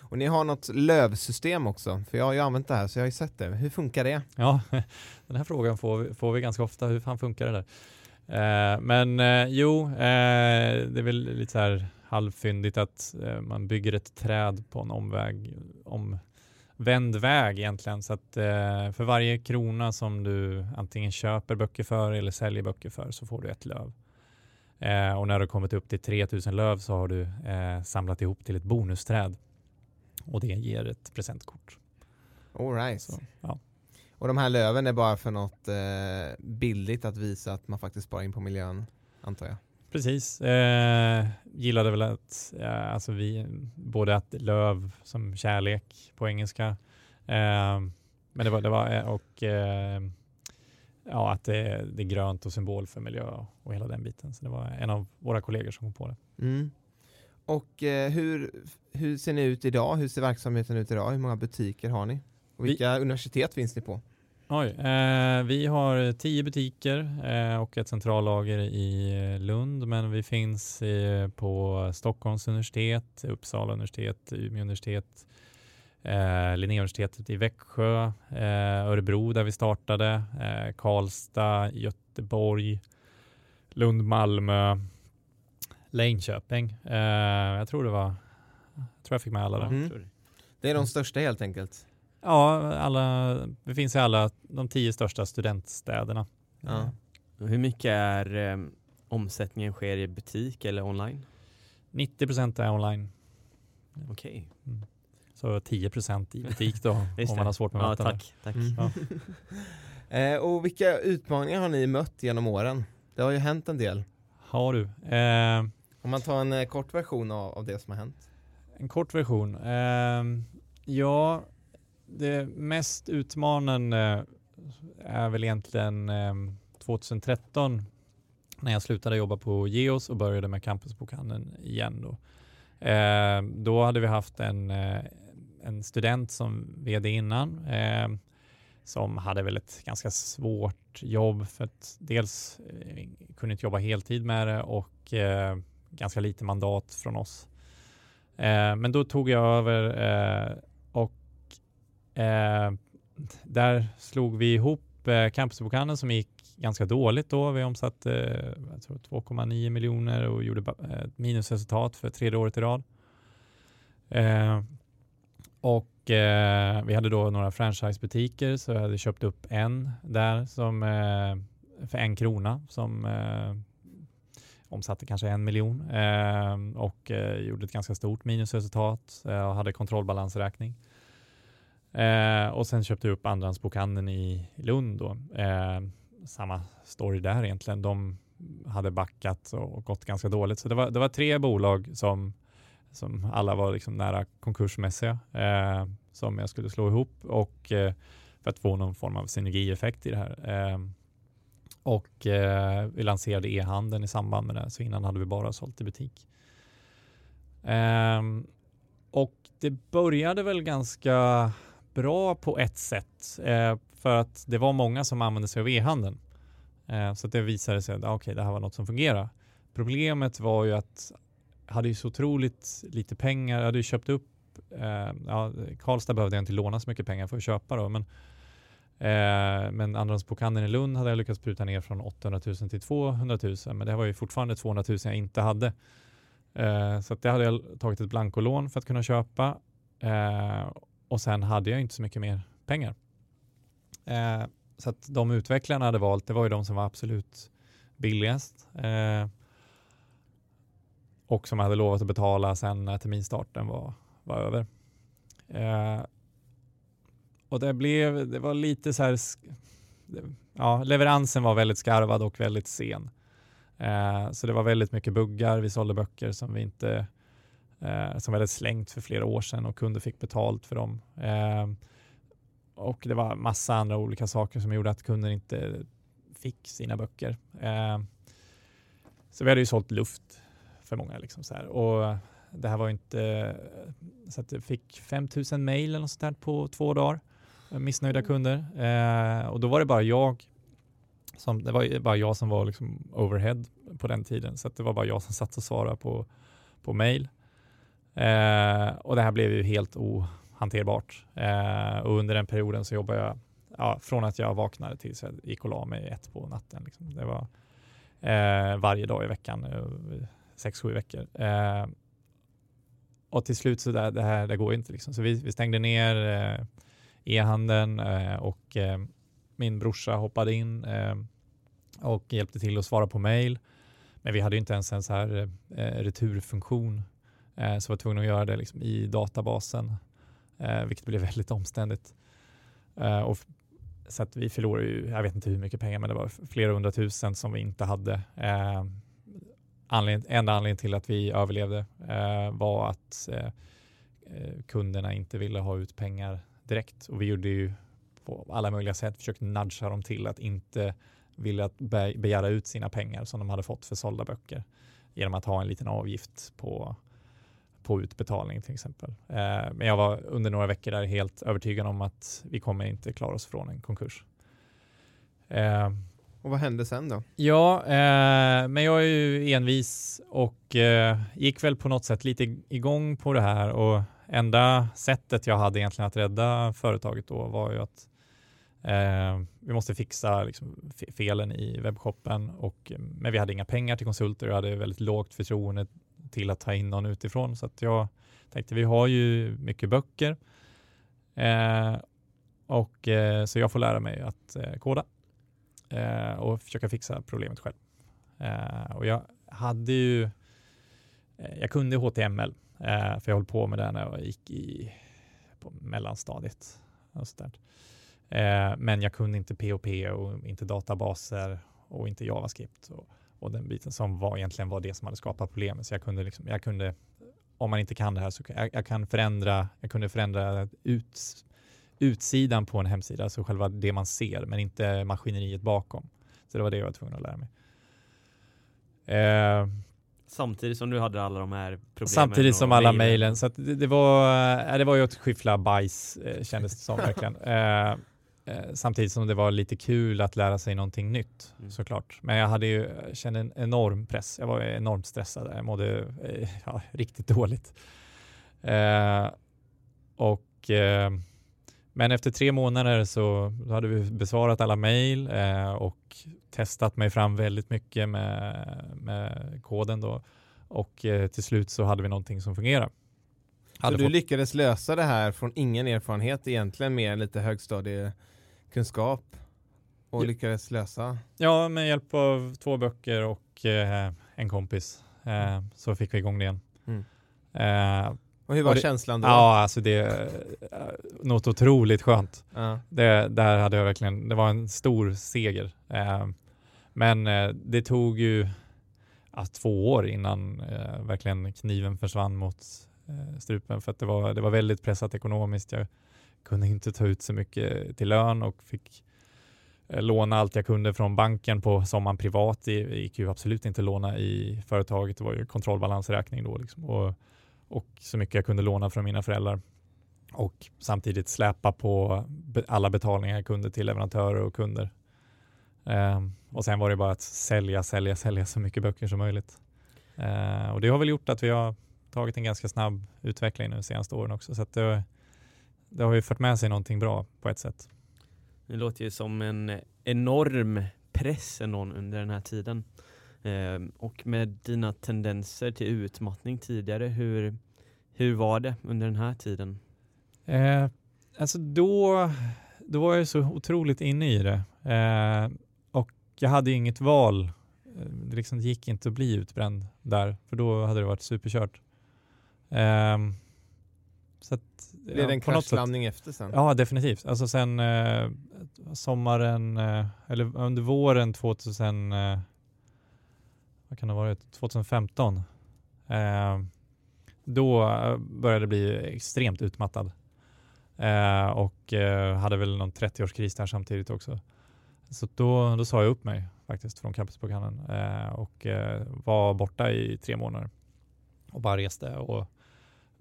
Och ni har något lövsystem också, för jag har ju använt det här så jag har ju sett det. Hur funkar det? Ja, den här frågan får vi, får vi ganska ofta. Hur fan funkar det där? Eh, men eh, jo, eh, det är väl lite så här halvfyndigt att eh, man bygger ett träd på en omväg, omvänd väg egentligen. Så att eh, för varje krona som du antingen köper böcker för eller säljer böcker för så får du ett löv. Eh, och när du har kommit upp till 3000 löv så har du samlat ihop till ett bonusträd och det ger ett presentkort. All right. Så, ja. Och de här löven är bara för något eh, billigt att visa att man faktiskt sparar in på miljön, antar jag? Precis. Eh, gillade väl att, eh, alltså vi, både att löv som kärlek på engelska, eh, men det var, det var eh, och eh, ja, att det, det, är grönt och symbol för miljö och hela den biten. Så det var en av våra kollegor som kom på det. Mm. Och eh, hur, hur ser ni ut idag? Hur ser verksamheten ut idag? Hur många butiker har ni? Och vilka vi, universitet finns ni på? Oj, eh, vi har tio butiker eh, och ett centrallager i eh, Lund, men vi finns eh, på Stockholms universitet, Uppsala universitet, Umeå universitet, eh, Linnéuniversitetet i Växjö, eh, Örebro där vi startade, eh, Karlstad, Göteborg, Lund, Malmö, Linköping. Eh, jag tror det var, jag tror jag fick med alla där. Mm. Det är de största helt enkelt? Ja, alla, det finns i alla de tio största studentstäderna. Ja. Hur mycket är eh, omsättningen sker i butik eller online? 90 procent är online. Okej. Okay. Mm. Så 10 procent i butik då, om man har svårt med matten. Ja, tack. tack. Mm. Ja. eh, och vilka utmaningar har ni mött genom åren? Det har ju hänt en del. Har du. Eh, om man tar en eh, kort version av, av, det som har hänt. En kort version. Eh, ja, det mest utmanande eh, är väl egentligen ehm, 2013 när jag slutade jobba på Geos och började med campusbokhandeln igen. Då. Eh, då hade vi haft en, eh, en student som vd innan ehm, som hade väl ett ganska svårt jobb för att dels kunde inte jobba heltid med det och ganska lite mandat från oss. Men då tog jag över eh, där slog vi ihop eh, Campusbokhandeln som gick ganska dåligt då. Vi omsatte eh, 2,9 miljoner och gjorde eh, ett minusresultat för tredje året i rad. Eh, och eh, vi hade då några franchisebutiker så jag hade köpt upp en där som eh, för en krona som eh, omsatte kanske en miljon eh, och eh, gjorde ett ganska stort minusresultat eh, och hade kontrollbalansräkning. Eh, och sen köpte jag upp Andrahandsbokhandeln i Lund. Då. Eh, samma story där egentligen. De hade backat och gått ganska dåligt. Så det var, det var tre bolag som, som alla var liksom nära konkursmässiga eh, som jag skulle slå ihop och eh, för att få någon form av synergieffekt i det här. Eh, och eh, vi lanserade e-handeln i samband med det, så innan hade vi bara sålt i butik. Eh, och det började väl ganska bra på ett sätt eh, för att det var många som använde sig av e-handeln. Eh, så det visade sig att ah, okay, det här var något som fungerar. Problemet var ju att jag hade ju så otroligt lite pengar. Jag hade ju köpt upp, eh, ja, Karlstad behövde jag inte låna så mycket pengar för att köpa då, men Eh, men andrahandsbokhandeln i Lund hade jag lyckats pruta ner från 800 000 till 200 000, men det var ju fortfarande 200 000 jag inte hade. Eh, så det hade jag tagit ett blankolån för att kunna köpa eh, och sen hade jag inte så mycket mer pengar. Eh, så att de utvecklarna hade valt, det var ju de som var absolut billigast eh, och som hade lovat att betala sen när terminstarten var, var över. Eh, och det blev, det var lite så här, ja, leveransen var väldigt skarvad och väldigt sen. Eh, så det var väldigt mycket buggar. Vi sålde böcker som vi inte, eh, som vi hade slängt för flera år sedan och kunder fick betalt för dem. Eh, och det var massa andra olika saker som gjorde att kunder inte fick sina böcker. Eh, så vi hade ju sålt luft för många. Liksom så här. Och det här var inte så att jag fick 5000 mejl eller något sånt där på två dagar. Missnöjda mm. kunder. Eh, och då var det bara jag som, det var bara jag som var liksom overhead på den tiden, så det var bara jag som satt och svarade på, på mejl. Eh, och det här blev ju helt ohanterbart. Eh, och under den perioden så jobbade jag ja, från att jag vaknade tills jag gick och la mig ett på natten. Liksom. Det var eh, varje dag i veckan, eh, sex, sju veckor. Eh, och till slut så där, det här det går inte. Liksom. Så vi, vi stängde ner eh, e-handeln eh, och eh, min brorsa hoppade in eh, och hjälpte till att svara på mail. Men vi hade inte ens en så här eh, returfunktion Eh, så var tvungna att göra det liksom i databasen, eh, vilket blev väldigt omständigt. Eh, och så att vi förlorade ju, jag vet inte hur mycket pengar, men det var flera hundratusen som vi inte hade. anledning, enda anledningen till att vi överlevde var att kunderna inte ville ha ut pengar direkt och vi gjorde ju på alla möjliga sätt försökte nudga dem till att inte vilja begära ut sina pengar som de hade fått för sålda böcker genom att ha en liten avgift på, på utbetalning till exempel. Eh, men jag var under några veckor där helt övertygad om att vi kommer inte klara oss från en konkurs. Eh, och vad hände sen då? Ja, eh, men jag är ju envis och eh, gick väl på något sätt lite igång på det här och enda sättet jag hade egentligen att rädda företaget då var ju att eh, vi måste fixa liksom, felen i webbshoppen och men vi hade inga pengar till konsulter och hade väldigt lågt förtroende till att ta in någon utifrån så att jag tänkte vi har ju mycket böcker eh, och eh, så jag får lära mig att eh, koda eh, och försöka fixa problemet själv. Eh, och jag hade ju eh, jag kunde HTML Eh, för jag höll på med det när jag gick i på mellanstadiet. Och sådär. Eh, men jag kunde inte POP och inte databaser och inte JavaScript och, och den biten som var egentligen var det som hade skapat problemet. Så jag kunde, liksom, jag kunde om man inte kan det här så jag, jag kan förändra, jag kunde förändra ut, utsidan på en hemsida, alltså själva det man ser, men inte maskineriet bakom. Så det var det jag var tvungen att lära mig. Eh, Samtidigt som du hade alla de här problemen? Samtidigt som alla mejlen. Så det, det, var, äh, det var ju att skyffla bajs äh, kändes det som verkligen. Äh, samtidigt som det var lite kul att lära sig någonting nytt mm. såklart. Men jag hade ju, kände en enorm press. Jag var enormt stressad. Jag mådde ja, riktigt dåligt. och men efter tre månader så hade vi besvarat alla mejl eh, och testat mig fram väldigt mycket med, med koden då. Och eh, till slut så hade vi någonting som fungerade. Så du fått... lyckades lösa det här från ingen erfarenhet egentligen, mer än lite högstadiekunskap? och Ja. lyckades lösa? Ja, med hjälp av två böcker och eh, en kompis eh, så fick vi igång det igen. Mm. Eh, Och hur var Och det- känslan då? ja, alltså det är eh, något otroligt skönt. Ja. Det, där hade jag verkligen, det var en stor seger. Eh, men eh, det tog ju två år innan verkligen kniven försvann mot strupen för att det var, det var väldigt pressat ekonomiskt. Jag kunde inte ta ut så mycket till lön och fick eh, låna allt jag kunde från banken på sommaren privat. Det gick ju absolut inte att låna i företaget. Det var ju kontrollbalansräkning då liksom. och, och så mycket jag kunde låna från mina föräldrar och samtidigt släpa på alla betalningar jag kunde till leverantörer och kunder. Ehm, och sen var det bara att sälja, sälja, sälja så mycket böcker som möjligt. Ehm, och det har väl gjort att vi har tagit en ganska snabb utveckling nu de senaste åren också. Så att det, det har ju fört med sig någonting bra på ett sätt. Det låter ju som en enorm press ändå under den här tiden. Ehm, och med dina tendenser till utmattning tidigare, hur, hur var det under den här tiden? Eh, alltså då, då var jag så otroligt inne i det. Eh, och jag hade inget val. Eh, Det liksom gick inte att bli utbränd där, för då hade det varit superkört. Ehm, så att, Blev det en kraschlandning efter sen? Ja, definitivt. Alltså sen eh, sommaren, eh, eller under våren 2000, eh, vad kan det ha varit, 2015. Eh, då eh, började jag bli extremt utmattad. Eh, och hade väl någon 30-årskris där samtidigt också. Så då, då sa jag upp mig faktiskt från campusprogrammen och var borta i tre månader och bara reste. Och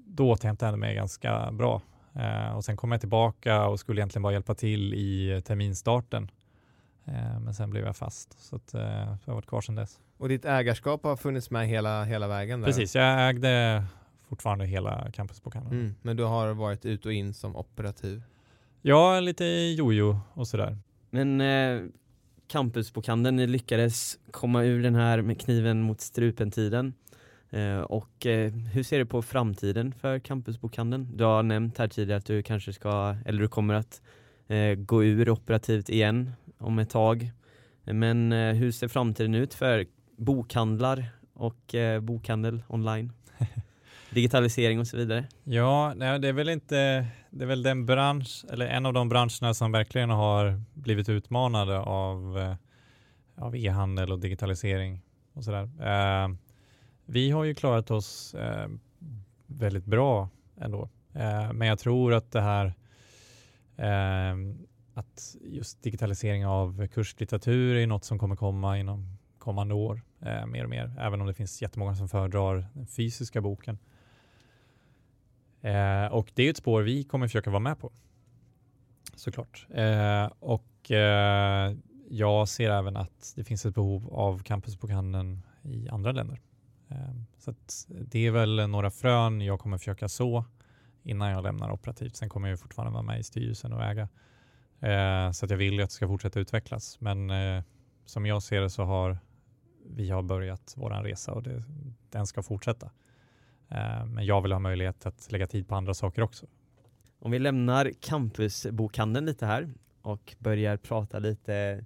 då återhämtade jag mig ganska bra. Eh, och sen kom jag tillbaka och skulle egentligen bara hjälpa till i terminstarten. Eh, men sen blev jag fast så att, eh, jag har varit kvar sedan dess. Och ditt ägarskap har funnits med hela, hela vägen? Där. Precis, jag ägde fortfarande hela campusbokhandeln. Mm. Men du har varit ut och in som operativ? Ja, lite jojo och sådär. Men eh, campusbokhandeln, ni lyckades komma ur den här med kniven mot strupen-tiden. Eh, och eh, hur ser du på framtiden för campusbokhandeln? Du har nämnt här tidigare att du kanske ska, eller du kommer att eh, gå ur operativt igen om ett tag. Men hur ser framtiden ut för bokhandlar och bokhandel online? Digitalisering och så vidare. Ja, det är väl inte, det är väl den bransch, eller en av de branscherna som verkligen har blivit utmanade av, av e-handel och digitalisering och sådär. Vi har ju klarat oss eh, väldigt bra ändå, eh, men jag tror att det här eh, att just digitalisering av kurslitteratur är något som kommer komma inom kommande år eh, mer och mer, även om det finns jättemånga som föredrar den fysiska boken. Eh, och det är ett spår vi kommer försöka vara med på. Såklart. Eh, och eh, jag ser även att det finns ett behov av campusbokhandeln i andra länder. Ehm, så att det är väl några frön jag kommer försöka så innan jag lämnar operativt. Sen kommer jag fortfarande vara med i styrelsen och äga. Ehm, så att jag vill ju att det ska fortsätta utvecklas. Men eh, som jag ser det så har vi har börjat våran resa och det, den ska fortsätta. Ehm, men jag vill ha möjlighet att lägga tid på andra saker också. Om vi lämnar campusbokhandeln lite här och börjar prata lite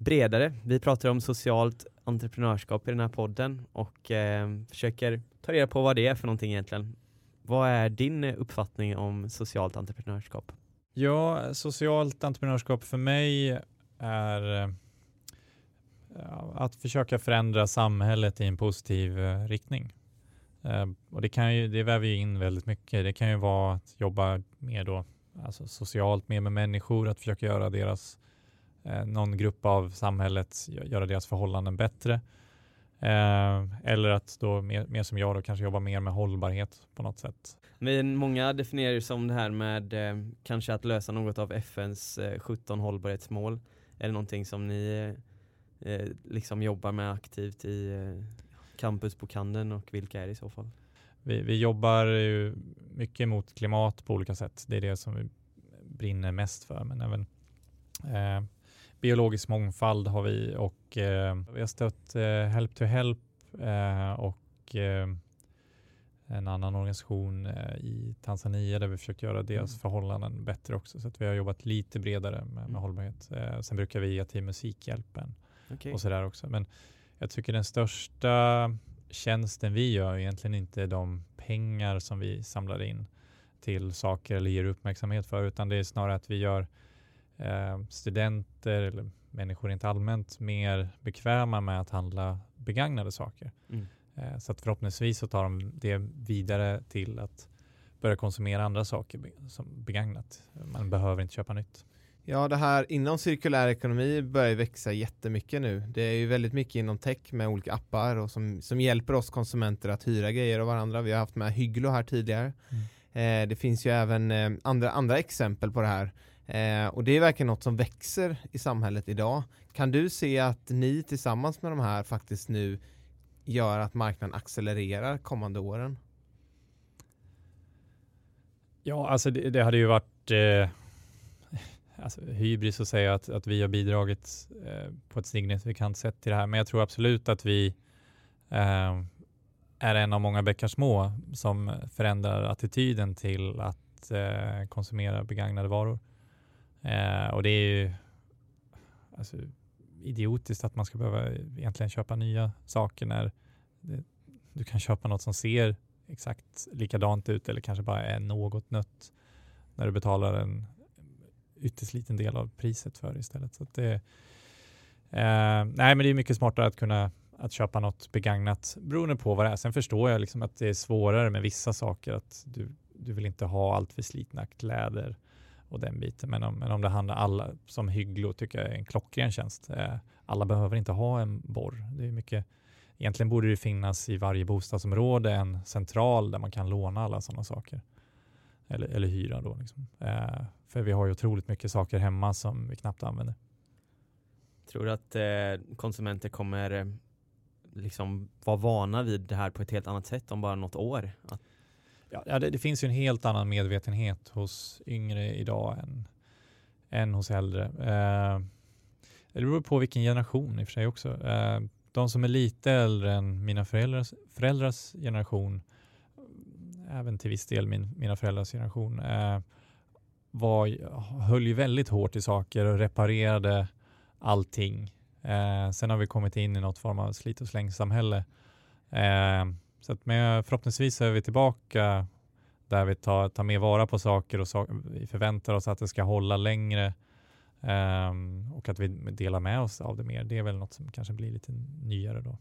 bredare. Vi pratar om socialt entreprenörskap i den här podden och eh, försöker ta reda på vad det är för någonting egentligen. Vad är din uppfattning om socialt entreprenörskap? Ja, socialt entreprenörskap för mig är eh, att försöka förändra samhället i en positiv eh, riktning. Eh, och det, kan ju, det väver ju in väldigt mycket. Det kan ju vara att jobba mer då, alltså socialt mer med människor, att försöka göra deras, någon grupp av samhället, gö- göra deras förhållanden bättre. Eh, eller att då mer, mer som jag då kanske jobba mer med hållbarhet på något sätt. Men många definierar det som det här med eh, kanske att lösa något av FNs eh, 17 hållbarhetsmål. Är det någonting som ni eh, eh, liksom jobbar med aktivt i eh, campusbokhandeln och vilka är det i så fall? Vi, vi jobbar ju mycket mot klimat på olika sätt. Det är det som vi brinner mest för. Men även eh, biologisk mångfald har vi och eh, vi har stött eh, Help to Help eh, och eh, en annan organisation eh, i Tanzania där vi försökt göra deras Mm. förhållanden bättre också. Så att vi har jobbat lite bredare med, med Mm. hållbarhet. Eh, sen brukar vi ge till Musikhjälpen Okej. och sådär också. Men jag tycker den största tjänsten vi gör är egentligen inte de pengar som vi samlar in till saker eller ger uppmärksamhet för, utan det är snarare att vi gör eh, studenter eller människor rent allmänt mer bekväma med att handla begagnade saker. Mm. Eh, så att förhoppningsvis så tar de det vidare till att börja konsumera andra saker som begagnat. Man behöver inte köpa nytt. Ja, det här inom cirkulär ekonomi börjar växa jättemycket nu. Det är ju väldigt mycket inom tech med olika appar och som, som hjälper oss konsumenter att hyra grejer av varandra. Vi har haft med Hygglo här tidigare. Eh, det finns ju även eh, andra, andra exempel på det här. Eh, och det är verkligen något som växer i samhället idag. Kan du se att ni tillsammans med de här faktiskt nu gör att marknaden accelererar kommande åren? Ja, alltså det, det hade ju varit eh, alltså, hybris att säga att, att vi har bidragit eh, på ett signifikant sätt till det här. Men jag tror absolut att vi eh, är en av många bäckar små som förändrar attityden till att eh, konsumera begagnade varor. Eh, och det är ju alltså, idiotiskt att man ska behöva egentligen köpa nya saker när det, du kan köpa något som ser exakt likadant ut eller kanske bara är något nött när du betalar en ytterst liten del av priset för det istället. Så att det, eh, nej, men det är mycket smartare att kunna att köpa något begagnat beroende på vad det är. Sen förstår jag liksom att det är svårare med vissa saker att du, du vill inte ha allt för slitna kläder och den biten. Men om, men om det handlar alla som Hygglo tycker jag är en klockren tjänst. Eh, alla behöver inte ha en borr. Det är mycket Egentligen borde det finnas i varje bostadsområde en central där man kan låna alla sådana saker. Eller, eller hyra då. Liksom. Eh, för vi har ju otroligt mycket saker hemma som vi knappt använder. Tror du att eh, konsumenter kommer eh, liksom vara vana vid det här på ett helt annat sätt om bara något år? Att, Ja, det, det finns ju en helt annan medvetenhet hos yngre idag än, än hos äldre. Eh, det beror på vilken generation i och för sig också. Eh, de som är lite äldre än mina föräldrars, föräldrars generation, även till viss del min, mina föräldrars generation, eh, var, höll ju väldigt hårt i saker och reparerade allting. Eh, sen har vi kommit in i något form av slit och slängsamhälle. Eh, så att med, förhoppningsvis är vi tillbaka där vi tar, tar mer vara på saker och so vi förväntar oss att det ska hålla längre um, och att vi delar med oss av det mer. Det är väl något som kanske blir lite nyare då.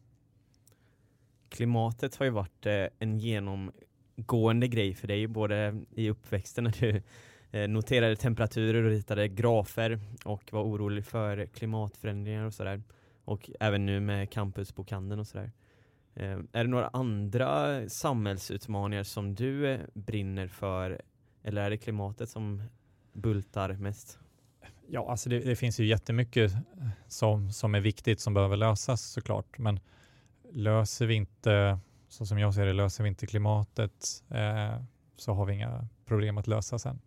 klimatet har ju varit eh, en genomgående grej för dig både i uppväxten när du eh, noterade temperaturer och ritade grafer och var orolig för klimatförändringar och sådär. Och även nu med campusbokhandeln och sådär. Eh, Eh, är det några andra samhällsutmaningar som du eh, brinner för eller är det klimatet som bultar mest? Ja, alltså det, det, finns ju jättemycket som, som är viktigt som behöver lösas såklart. Men löser vi inte, så som jag ser det, löser vi inte klimatet eh, så har vi inga problem att lösa sen.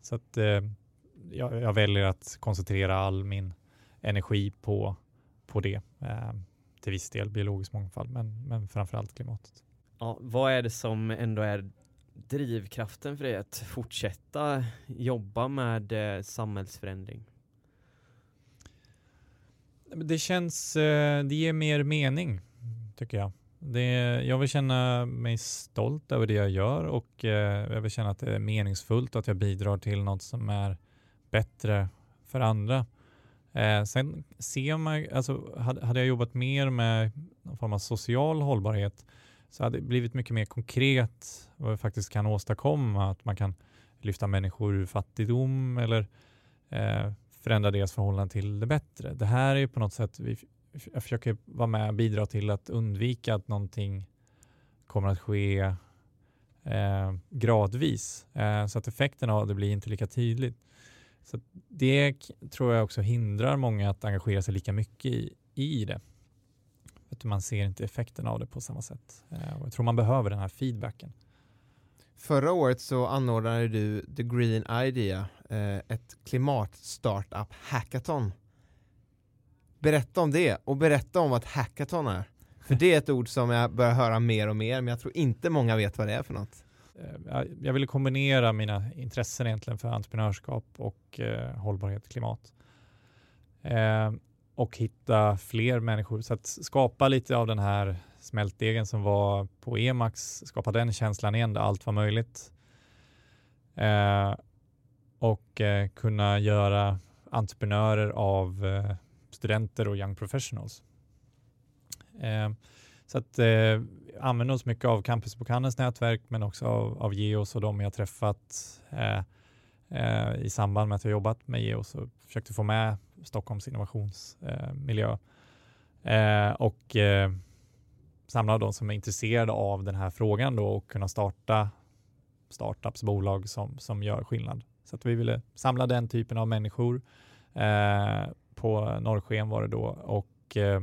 Så att eh, jag, jag, väljer att koncentrera all min energi på, på det. Eh, till viss del biologisk mångfald, men, men framförallt klimatet. Ja, vad är det som ändå är drivkraften för dig att fortsätta jobba med eh, samhällsförändring? Det känns, eh, det ger mer mening tycker jag. Det, jag vill känna mig stolt över det jag gör och eh, jag vill känna att det är meningsfullt och att jag bidrar till något som är bättre för andra. Eh, sen ser man, alltså, hade, hade jag jobbat mer med någon form av social hållbarhet så hade det blivit mycket mer konkret vad vi faktiskt kan åstadkomma. Att man kan lyfta människor ur fattigdom eller eh, förändra deras förhållande till det bättre. Det här är på något sätt, vi, jag försöker vara med och bidra till att undvika att någonting kommer att ske eh, gradvis eh, så att effekten av det blir inte lika tydligt. Så det tror jag också hindrar många att engagera sig lika mycket i, i det. Att man ser inte effekten av det på samma sätt. Eh, och jag tror man behöver den här feedbacken. Förra året så anordnade du The Green Idea, eh, ett klimatstartup-hackathon. Berätta om det och berätta om vad ett hackathon är. För det är ett ord som jag börjar höra mer och mer, men jag tror inte många vet vad det är för något. Eh, jag ville kombinera mina intressen egentligen för entreprenörskap och eh, hållbarhet och klimat. Eh, och hitta fler människor. Så att skapa lite av den här smältdegen som var på Emax, skapa den känslan igen där allt var möjligt. Eh, och eh, kunna göra entreprenörer av eh, studenter och young professionals. Eh, så att eh, använder oss mycket av Campusbokhandelns nätverk men också av, av Geos och de jag träffat eh, eh, i samband med att jag jobbat med Geos och försökte få med Stockholms innovationsmiljö. Eh, eh, och eh, samla de som är intresserade av den här frågan då och kunna starta startups, bolag som, som gör skillnad. Så att vi ville samla den typen av människor. Eh, på Norrsken var det då och, eh,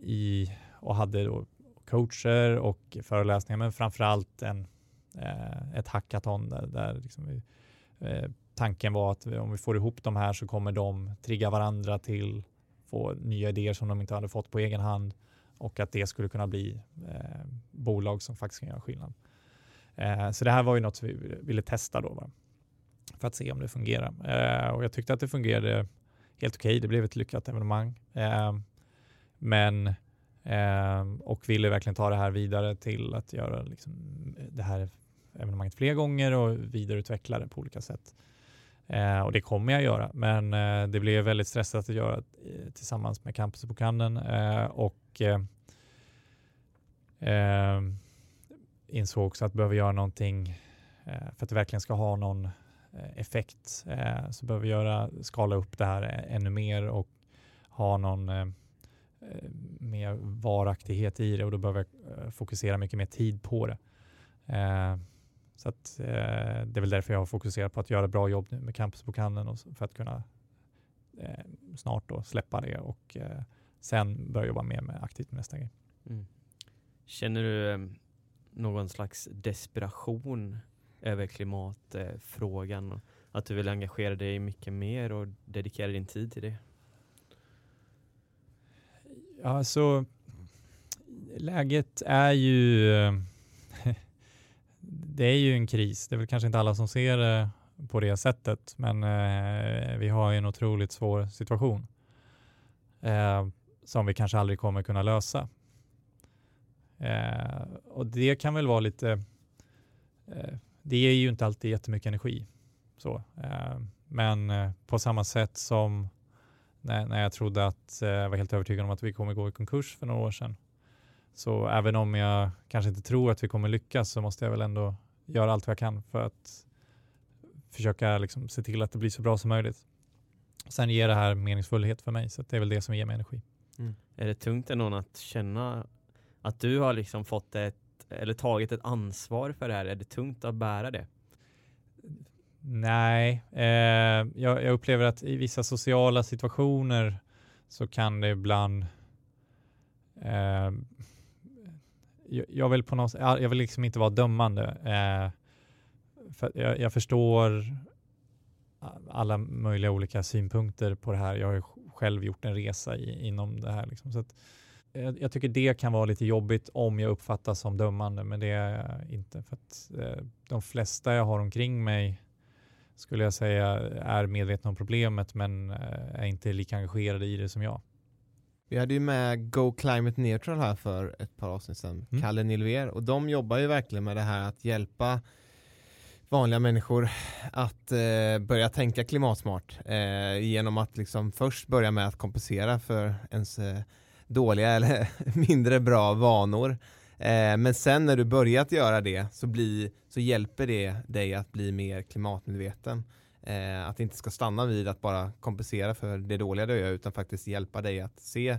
i, och hade då coacher och föreläsningar men framförallt en, eh, ett hackathon där, där liksom vi, eh, tanken var att om vi får ihop de här så kommer de trigga varandra till få nya idéer som de inte hade fått på egen hand och att det skulle kunna bli eh, bolag som faktiskt kan göra skillnad. Eh, så det här var ju något som vi ville testa då va? för att se om det fungerar. Eh, och jag tyckte att det fungerade helt okej. Okay. Det blev ett lyckat evenemang. Eh, men Ehm, och ville verkligen ta det här vidare till att göra liksom, eh, det här evenemanget fler gånger och vidareutveckla det på olika sätt. Eh, och det kommer jag göra, men eh, det blev väldigt stressat att göra eh, tillsammans med Campusbokhandeln eh, och eh, eh, insåg också att behöver göra någonting eh, för att det verkligen ska ha någon eh, effekt så behöver vi göra, skala upp det här ännu mer och ha någon mer varaktighet i det och då behöver jag eh, fokusera mycket mer tid på det. Eh, så att, eh, det är väl därför jag har fokuserat på att göra bra jobb nu med campusbokhandeln och för att kunna snart då släppa det och sen börja jobba mer med aktivt med nästa grej. Mm. Känner du någon slags desperation över klimatfrågan att du vill engagera dig mycket mer och dedikera din tid till det? Alltså läget är ju det är ju en kris. Det är väl kanske inte alla som ser det på det sättet, men eh, vi har en otroligt svår situation eh, som vi kanske aldrig kommer kunna lösa. Eh, och det kan väl vara lite, det ger ju inte alltid jättemycket energi. Så, men på samma sätt som när, när jag trodde att, jag var helt övertygad om att vi kommer gå i konkurs för några år sedan. Så även om jag kanske inte tror att vi kommer lyckas så måste jag väl ändå göra allt vad jag kan för att försöka liksom se till att det blir så bra som möjligt. Sen ger det här meningsfullhet för mig, så det är väl det som ger mig energi. Mm. Är det tungt ändå att känna att du har liksom fått ett eller tagit ett ansvar för det här? Är det tungt att bära det? Nej, eh, jag, jag, upplever att i vissa sociala situationer så kan det ibland eh, jag vill på något jag vill liksom inte vara dömande. Eh, för jag, jag, förstår alla möjliga olika synpunkter på det här. Jag har ju själv gjort en resa i, inom det här. Liksom. Så att, jag, jag, tycker det kan vara lite jobbigt om jag uppfattas som dömande, men det är jag inte. För att, eh, de flesta jag har omkring mig skulle jag säga är medvetna om problemet, men eh, är inte lika engagerade i det som jag. Vi hade ju med Go Climate Neutral här för ett par avsnitt sedan, mm. Kalle Nilver, och de jobbar ju verkligen med det här att hjälpa vanliga människor att eh, börja tänka klimatsmart eh, genom att liksom först börja med att kompensera för ens eh, dåliga eller mindre bra vanor. Eh, men sen när du börjat göra det så, bli, så hjälper det dig att bli mer klimatmedveten. Eh, att det inte ska stanna vid att bara kompensera för det dåliga du gör utan faktiskt hjälpa dig att se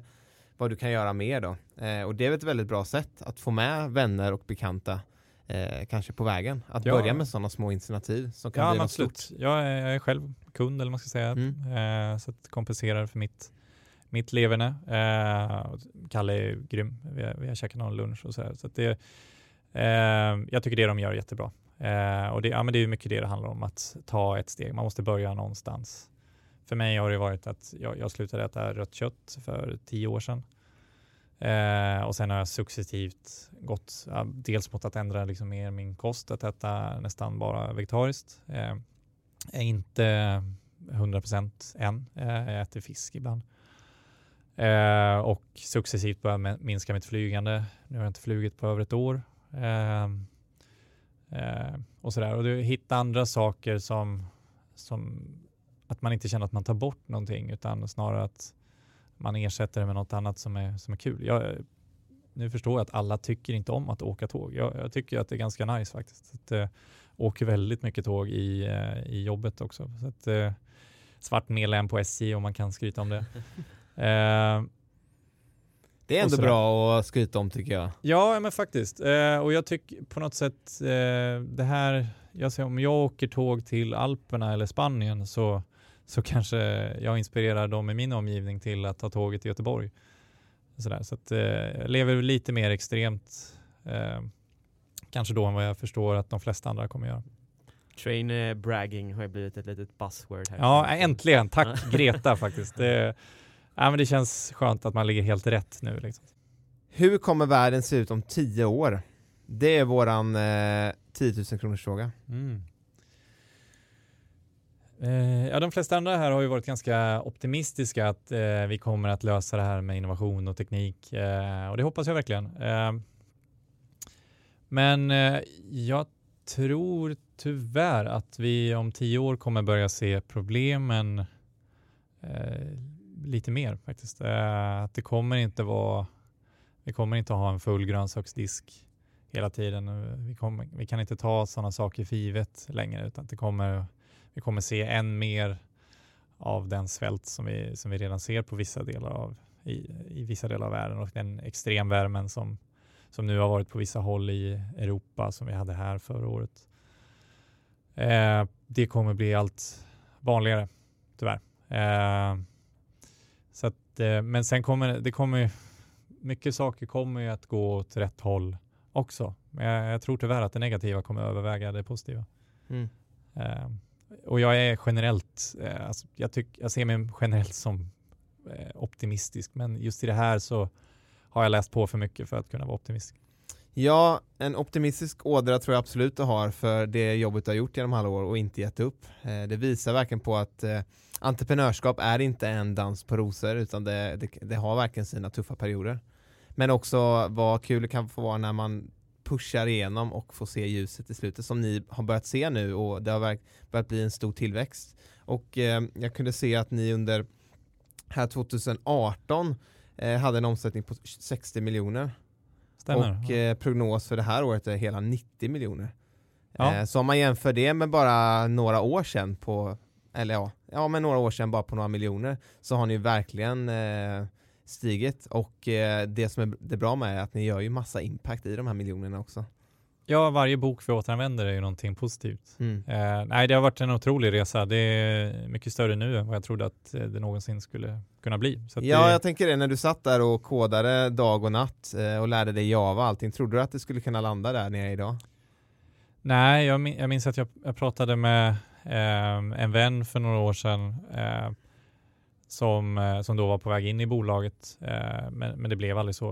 vad du kan göra mer då. Eh, och det är ett väldigt bra sätt att få med vänner och bekanta eh, kanske på vägen. Att ja. börja med sådana små initiativ som kan ja, bli något absolut. stort. Jag är, jag är själv kund eller man ska säga. Mm. Så att kompenserar för mitt mitt leverne. Eh, Kalle är grym. Vi har, vi har käkat någon lunch och så här. Så det, eh, jag tycker det de gör är jättebra. Eh, och det, ja, men det är mycket det det handlar om, att ta ett steg. Man måste börja någonstans. För mig har det varit att jag, jag slutade äta rött kött för tio år sedan. Eh, och sen har jag successivt gått ja, dels mot att ändra liksom mer min kost, att äta nästan bara vegetariskt. Eh, är inte 100% än, eh, jag äter fisk ibland. Eh, och successivt börja minska mitt flygande. Nu har jag inte flugit på över ett år. Eh, eh, och sådär. Och du hittar andra saker som, som att man inte känner att man tar bort någonting utan snarare att man ersätter det med något annat som är, som är kul. Jag, nu förstår jag att alla tycker inte om att åka tåg. Jag, jag tycker att det är ganska nice faktiskt. Att, äh, åker väldigt mycket tåg i, äh, i jobbet också. Så att, eh, äh, svart medlem på SJ om man kan skryta om det. eh, det är ändå bra att skryta om tycker jag. Ja, men faktiskt. Eh, och jag tycker på något sätt eh, det här, jag säger, om jag åker tåg till Alperna eller Spanien så, så kanske jag inspirerar dem i min omgivning till att ta tåget till Göteborg. Sådär. Så att, eh, jag lever lite mer extremt, eh, kanske då än vad jag förstår att de flesta andra kommer göra. Train eh, bragging har ju blivit ett litet buzzword här. Ja, äntligen. Tack Greta faktiskt. Det, ja, men det känns skönt att man ligger helt rätt nu. Liksom. Hur kommer världen se ut om tio år? Det är våran eh, 10 000 kronors fråga. Mm. Eh, ja, de flesta andra här har ju varit ganska optimistiska att eh, vi kommer att lösa det här med innovation och teknik eh, och det hoppas jag verkligen. Eh, men eh, jag tror tyvärr att vi om tio år kommer börja se problemen eh, lite mer faktiskt. Eh, att det kommer inte vara, vi kommer inte ha en full grönsaksdisk hela tiden. Eh, vi, kommer, vi kan inte ta sådana saker för givet längre utan det kommer, vi kommer se än mer av den svält som vi, som vi redan ser på vissa delar av, i, i vissa delar av världen och den extremvärmen som, som nu har varit på vissa håll i Europa som vi hade här förra året. Eh, det kommer bli allt vanligare, tyvärr. Eh, men sen kommer det kommer mycket saker kommer ju att gå åt rätt håll också. Men jag, jag tror tyvärr att det negativa kommer överväga det positiva. Mm. Eh, och jag är generellt, eh, alltså, jag, tyck, jag ser mig generellt som eh, optimistisk, men just i det här så har jag läst på för mycket för att kunna vara optimistisk. Ja, en optimistisk ådra tror jag absolut du har för det jobbet du har gjort genom alla år och inte gett upp. Eh, det visar verkligen på att eh, entreprenörskap är inte en dans på rosor utan det, det, det, har verkligen sina tuffa perioder. Men också vad kul det kan få vara när man pushar igenom och får se ljuset i slutet som ni har börjat se nu och det har börjat bli en stor tillväxt. Och eh, jag kunde se att ni under här 2018 eh, hade en omsättning på 60 miljoner Stämmer. Och eh, prognos för det här året är hela 90 miljoner. Ja. Eh, så om man jämför det med bara några år sedan på, eller ja, ja men några år sedan bara på några miljoner, så har ni verkligen eh, stigit och eh, det som är det bra med är att ni gör ju massa impact i de här miljonerna också. Ja, varje bok vi återanvänder är ju någonting positivt. Mm. Eh, nej, det har varit en otrolig resa. Det är mycket större nu än vad jag trodde att eh, det någonsin skulle kunna bli. ja, det... jag tänker det. När du satt där och kodade dag och natt eh, och lärde dig Java och allting, trodde du att det skulle kunna landa där nere idag? Nej, jag, min jag minns att jag, jag pratade med eh, en vän för några år sedan eh, som, eh, som då var på väg in i bolaget, men, men det blev aldrig så.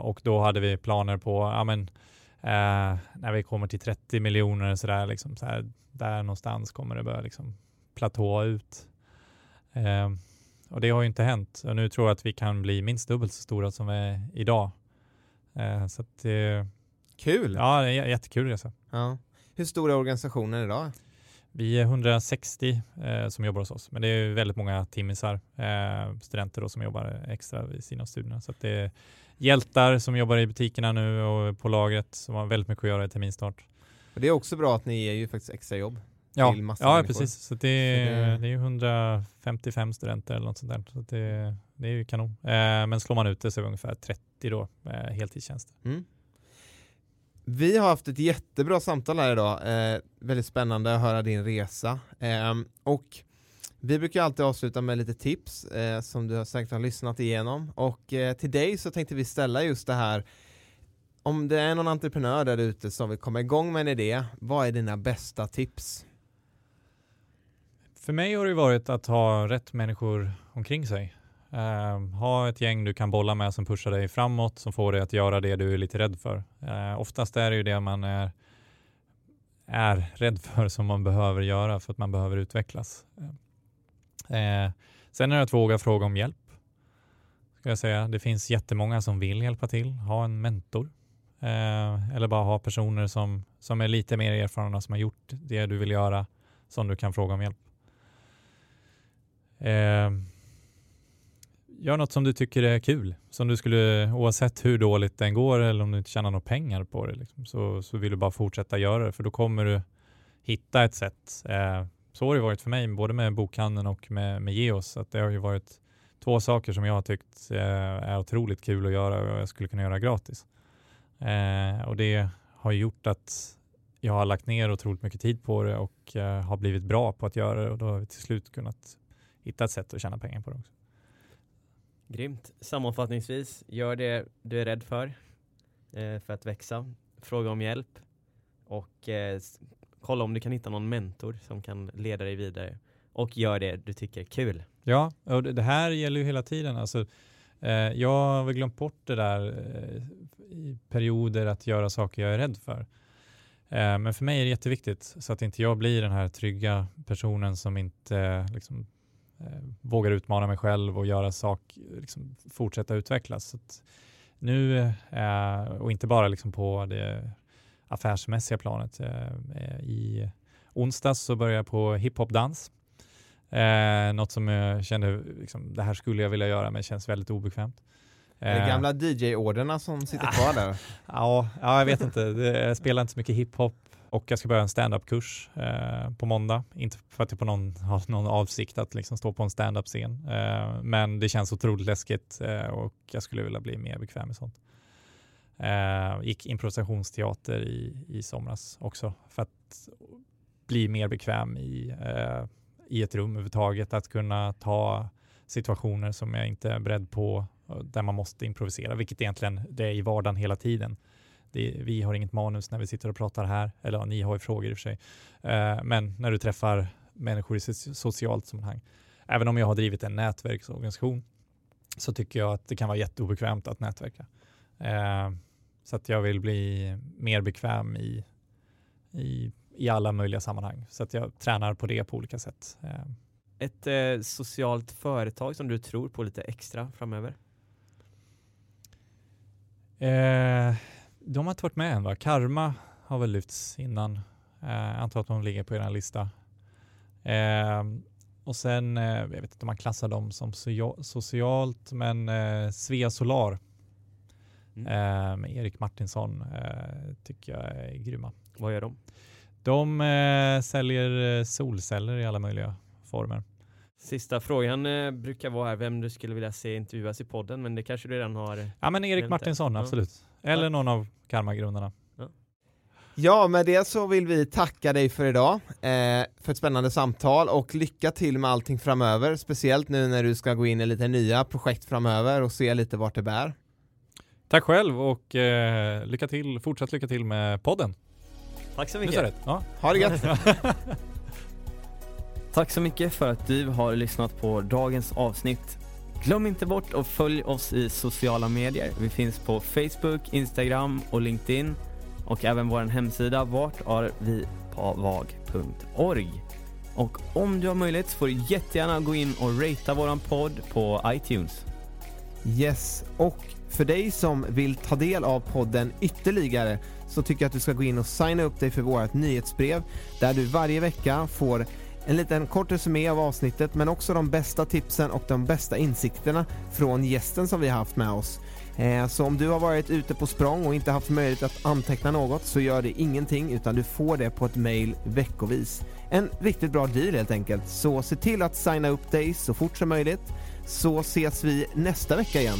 och då hade vi planer på, ja men Eh, när vi kommer till 30 miljoner så där, liksom, så här, där någonstans kommer det börja liksom, platåa ut. Eh, och det har ju inte hänt. Och nu tror jag att vi kan bli minst dubbelt så stora som vi är idag. Eh, så att, Kul! Ja, det är en jättekul resa. Ja. Hur stor är organisationen idag? Vi är 160 eh, som jobbar hos oss, men det är väldigt många timmisar, eh, studenter då, som jobbar extra vid sina studier. Så det hjältar som jobbar i butikerna nu och på lagret som har väldigt mycket att göra i terminstart. Och det är också bra att ni ger ju faktiskt extra jobb. Ja, ja precis. Så det, är, det är 155 studenter eller något sånt där. Så det, det är ju kanon. Eh, men slår man ut det så är det ungefär 30 då, eh, heltidstjänster. Mm. Vi har haft ett jättebra samtal här idag. Eh, väldigt spännande att höra din resa. Eh, och vi brukar alltid avsluta med lite tips eh, som du säkert har lyssnat igenom. Och eh, till dig så tänkte vi ställa just det här. Om det är någon entreprenör där ute som vill komma igång med en idé, vad är dina bästa tips? För mig har det varit att ha rätt människor omkring sig. Eh, ha ett gäng du kan bolla med som pushar dig framåt, som får dig att göra det du är lite rädd för. Eh, oftast är det ju det man är, är rädd för som man behöver göra för att man behöver utvecklas. Eh, sen är det att våga fråga om hjälp. Ska jag säga. Det finns jättemånga som vill hjälpa till. Ha en mentor. Eh, eller bara ha personer som, som är lite mer erfarna, som har gjort det du vill göra, som du kan fråga om hjälp. Eh, gör något som du tycker är kul, som du skulle, oavsett hur dåligt den går eller om du inte tjänar några pengar på det, liksom, så, så vill du bara fortsätta göra det, för då kommer du hitta ett sätt. Eh, så har det varit för mig, både med bokhandeln och med, med Geos, att det har ju varit två saker som jag har tyckt eh, är otroligt kul att göra och jag skulle kunna göra gratis. Eh, och det har gjort att jag har lagt ner otroligt mycket tid på det och eh, har blivit bra på att göra det och då har vi till slut kunnat hitta ett sätt att tjäna pengar på det också. Grymt. Sammanfattningsvis, gör det du är rädd för, eh, för att växa. Fråga om hjälp och eh, kolla om du kan hitta någon mentor som kan leda dig vidare. Och gör det du tycker är kul. Ja, och det här gäller ju hela tiden. Alltså, eh, jag har väl glömt bort det där eh, i perioder att göra saker jag är rädd för. Eh, men för mig är det jätteviktigt så att inte jag blir den här trygga personen som inte eh, liksom, eh, vågar utmana mig själv och göra sak, liksom, fortsätta utvecklas. Så nu, eh, och inte bara liksom på det affärsmässiga planet. Eh, I onsdags så började jag på hiphopdans. Eh, något som jag kände, liksom, det här skulle jag vilja göra men känns väldigt obekvämt. Är det Eh, gamla DJ-orderna som sitter kvar där? Ja, ja, jag vet inte. Jag spelar inte så mycket hiphop och jag ska börja en stand-up-kurs eh, på måndag. Inte för att jag på någon, har någon avsikt att liksom stå på en stand-up-scen, eh, men det känns otroligt läskigt eh, och jag skulle vilja bli mer bekväm med sånt. Eh, gick improvisationsteater i, i somras också för att bli mer bekväm i, eh, i ett rum överhuvudtaget, att kunna ta situationer som jag inte är beredd på eh, där man måste improvisera, vilket egentligen det är i vardagen hela tiden. Det, vi har inget manus när vi sitter och pratar här, eller ja, ni har ju frågor i och för sig. Eh, men när du träffar människor i socialt sammanhang, även om jag har drivit en nätverksorganisation, så tycker jag att det kan vara jätteobekvämt att nätverka. Eh, så att jag vill bli mer bekväm i, i, i alla möjliga sammanhang. Så att jag tränar på det på olika sätt. Eh, Ett eh, socialt företag som du tror på lite extra framöver? Eh, de har inte varit med än va? Karma har väl lyfts innan. Eh, antar att de ligger på er lista. Eh, och sen, eh, jag vet inte om man klassar dem som socia- socialt, men eh, Svea Solar Mm. eh, Erik Martinsson eh, tycker jag är grymma. Vad gör de? De eh, säljer eh, solceller i alla möjliga former. Sista frågan eh, brukar vara här, vem du skulle vilja se intervjuas i podden, men det kanske du redan har. Ja men Erik Martinsson, inte. Ja. absolut. Eller någon av Karma-grundarna. Ja, med det så vill vi tacka dig för idag, eh, för ett spännande samtal och lycka till med allting framöver, speciellt nu när du ska gå in i lite nya projekt framöver och se lite vart det bär. Tack själv och eh, lycka till, fortsatt lycka till med podden. Tack så mycket. rätt. Ja. Ha det gött! Tack så mycket för att du har lyssnat på dagens avsnitt. Glöm inte bort att följa oss i sociala medier. Vi finns på Facebook, Instagram och LinkedIn och även vår hemsida vartarvipavag.org. Och om du har möjlighet så får du jättegärna gå in och ratea våran podd på iTunes. Yes, och för dig som vill ta del av podden ytterligare så tycker jag att du ska gå in och signa upp dig för vårt nyhetsbrev där du varje vecka får en liten kort resumé av avsnittet men också de bästa tipsen och de bästa insikterna från gästen som vi har haft med oss. Eh, så om du har varit ute på språng och inte haft möjlighet att anteckna något så gör det ingenting utan du får det på ett mail veckovis. En riktigt bra deal helt enkelt. Så se till att signa upp dig så fort som möjligt så ses vi nästa vecka igen.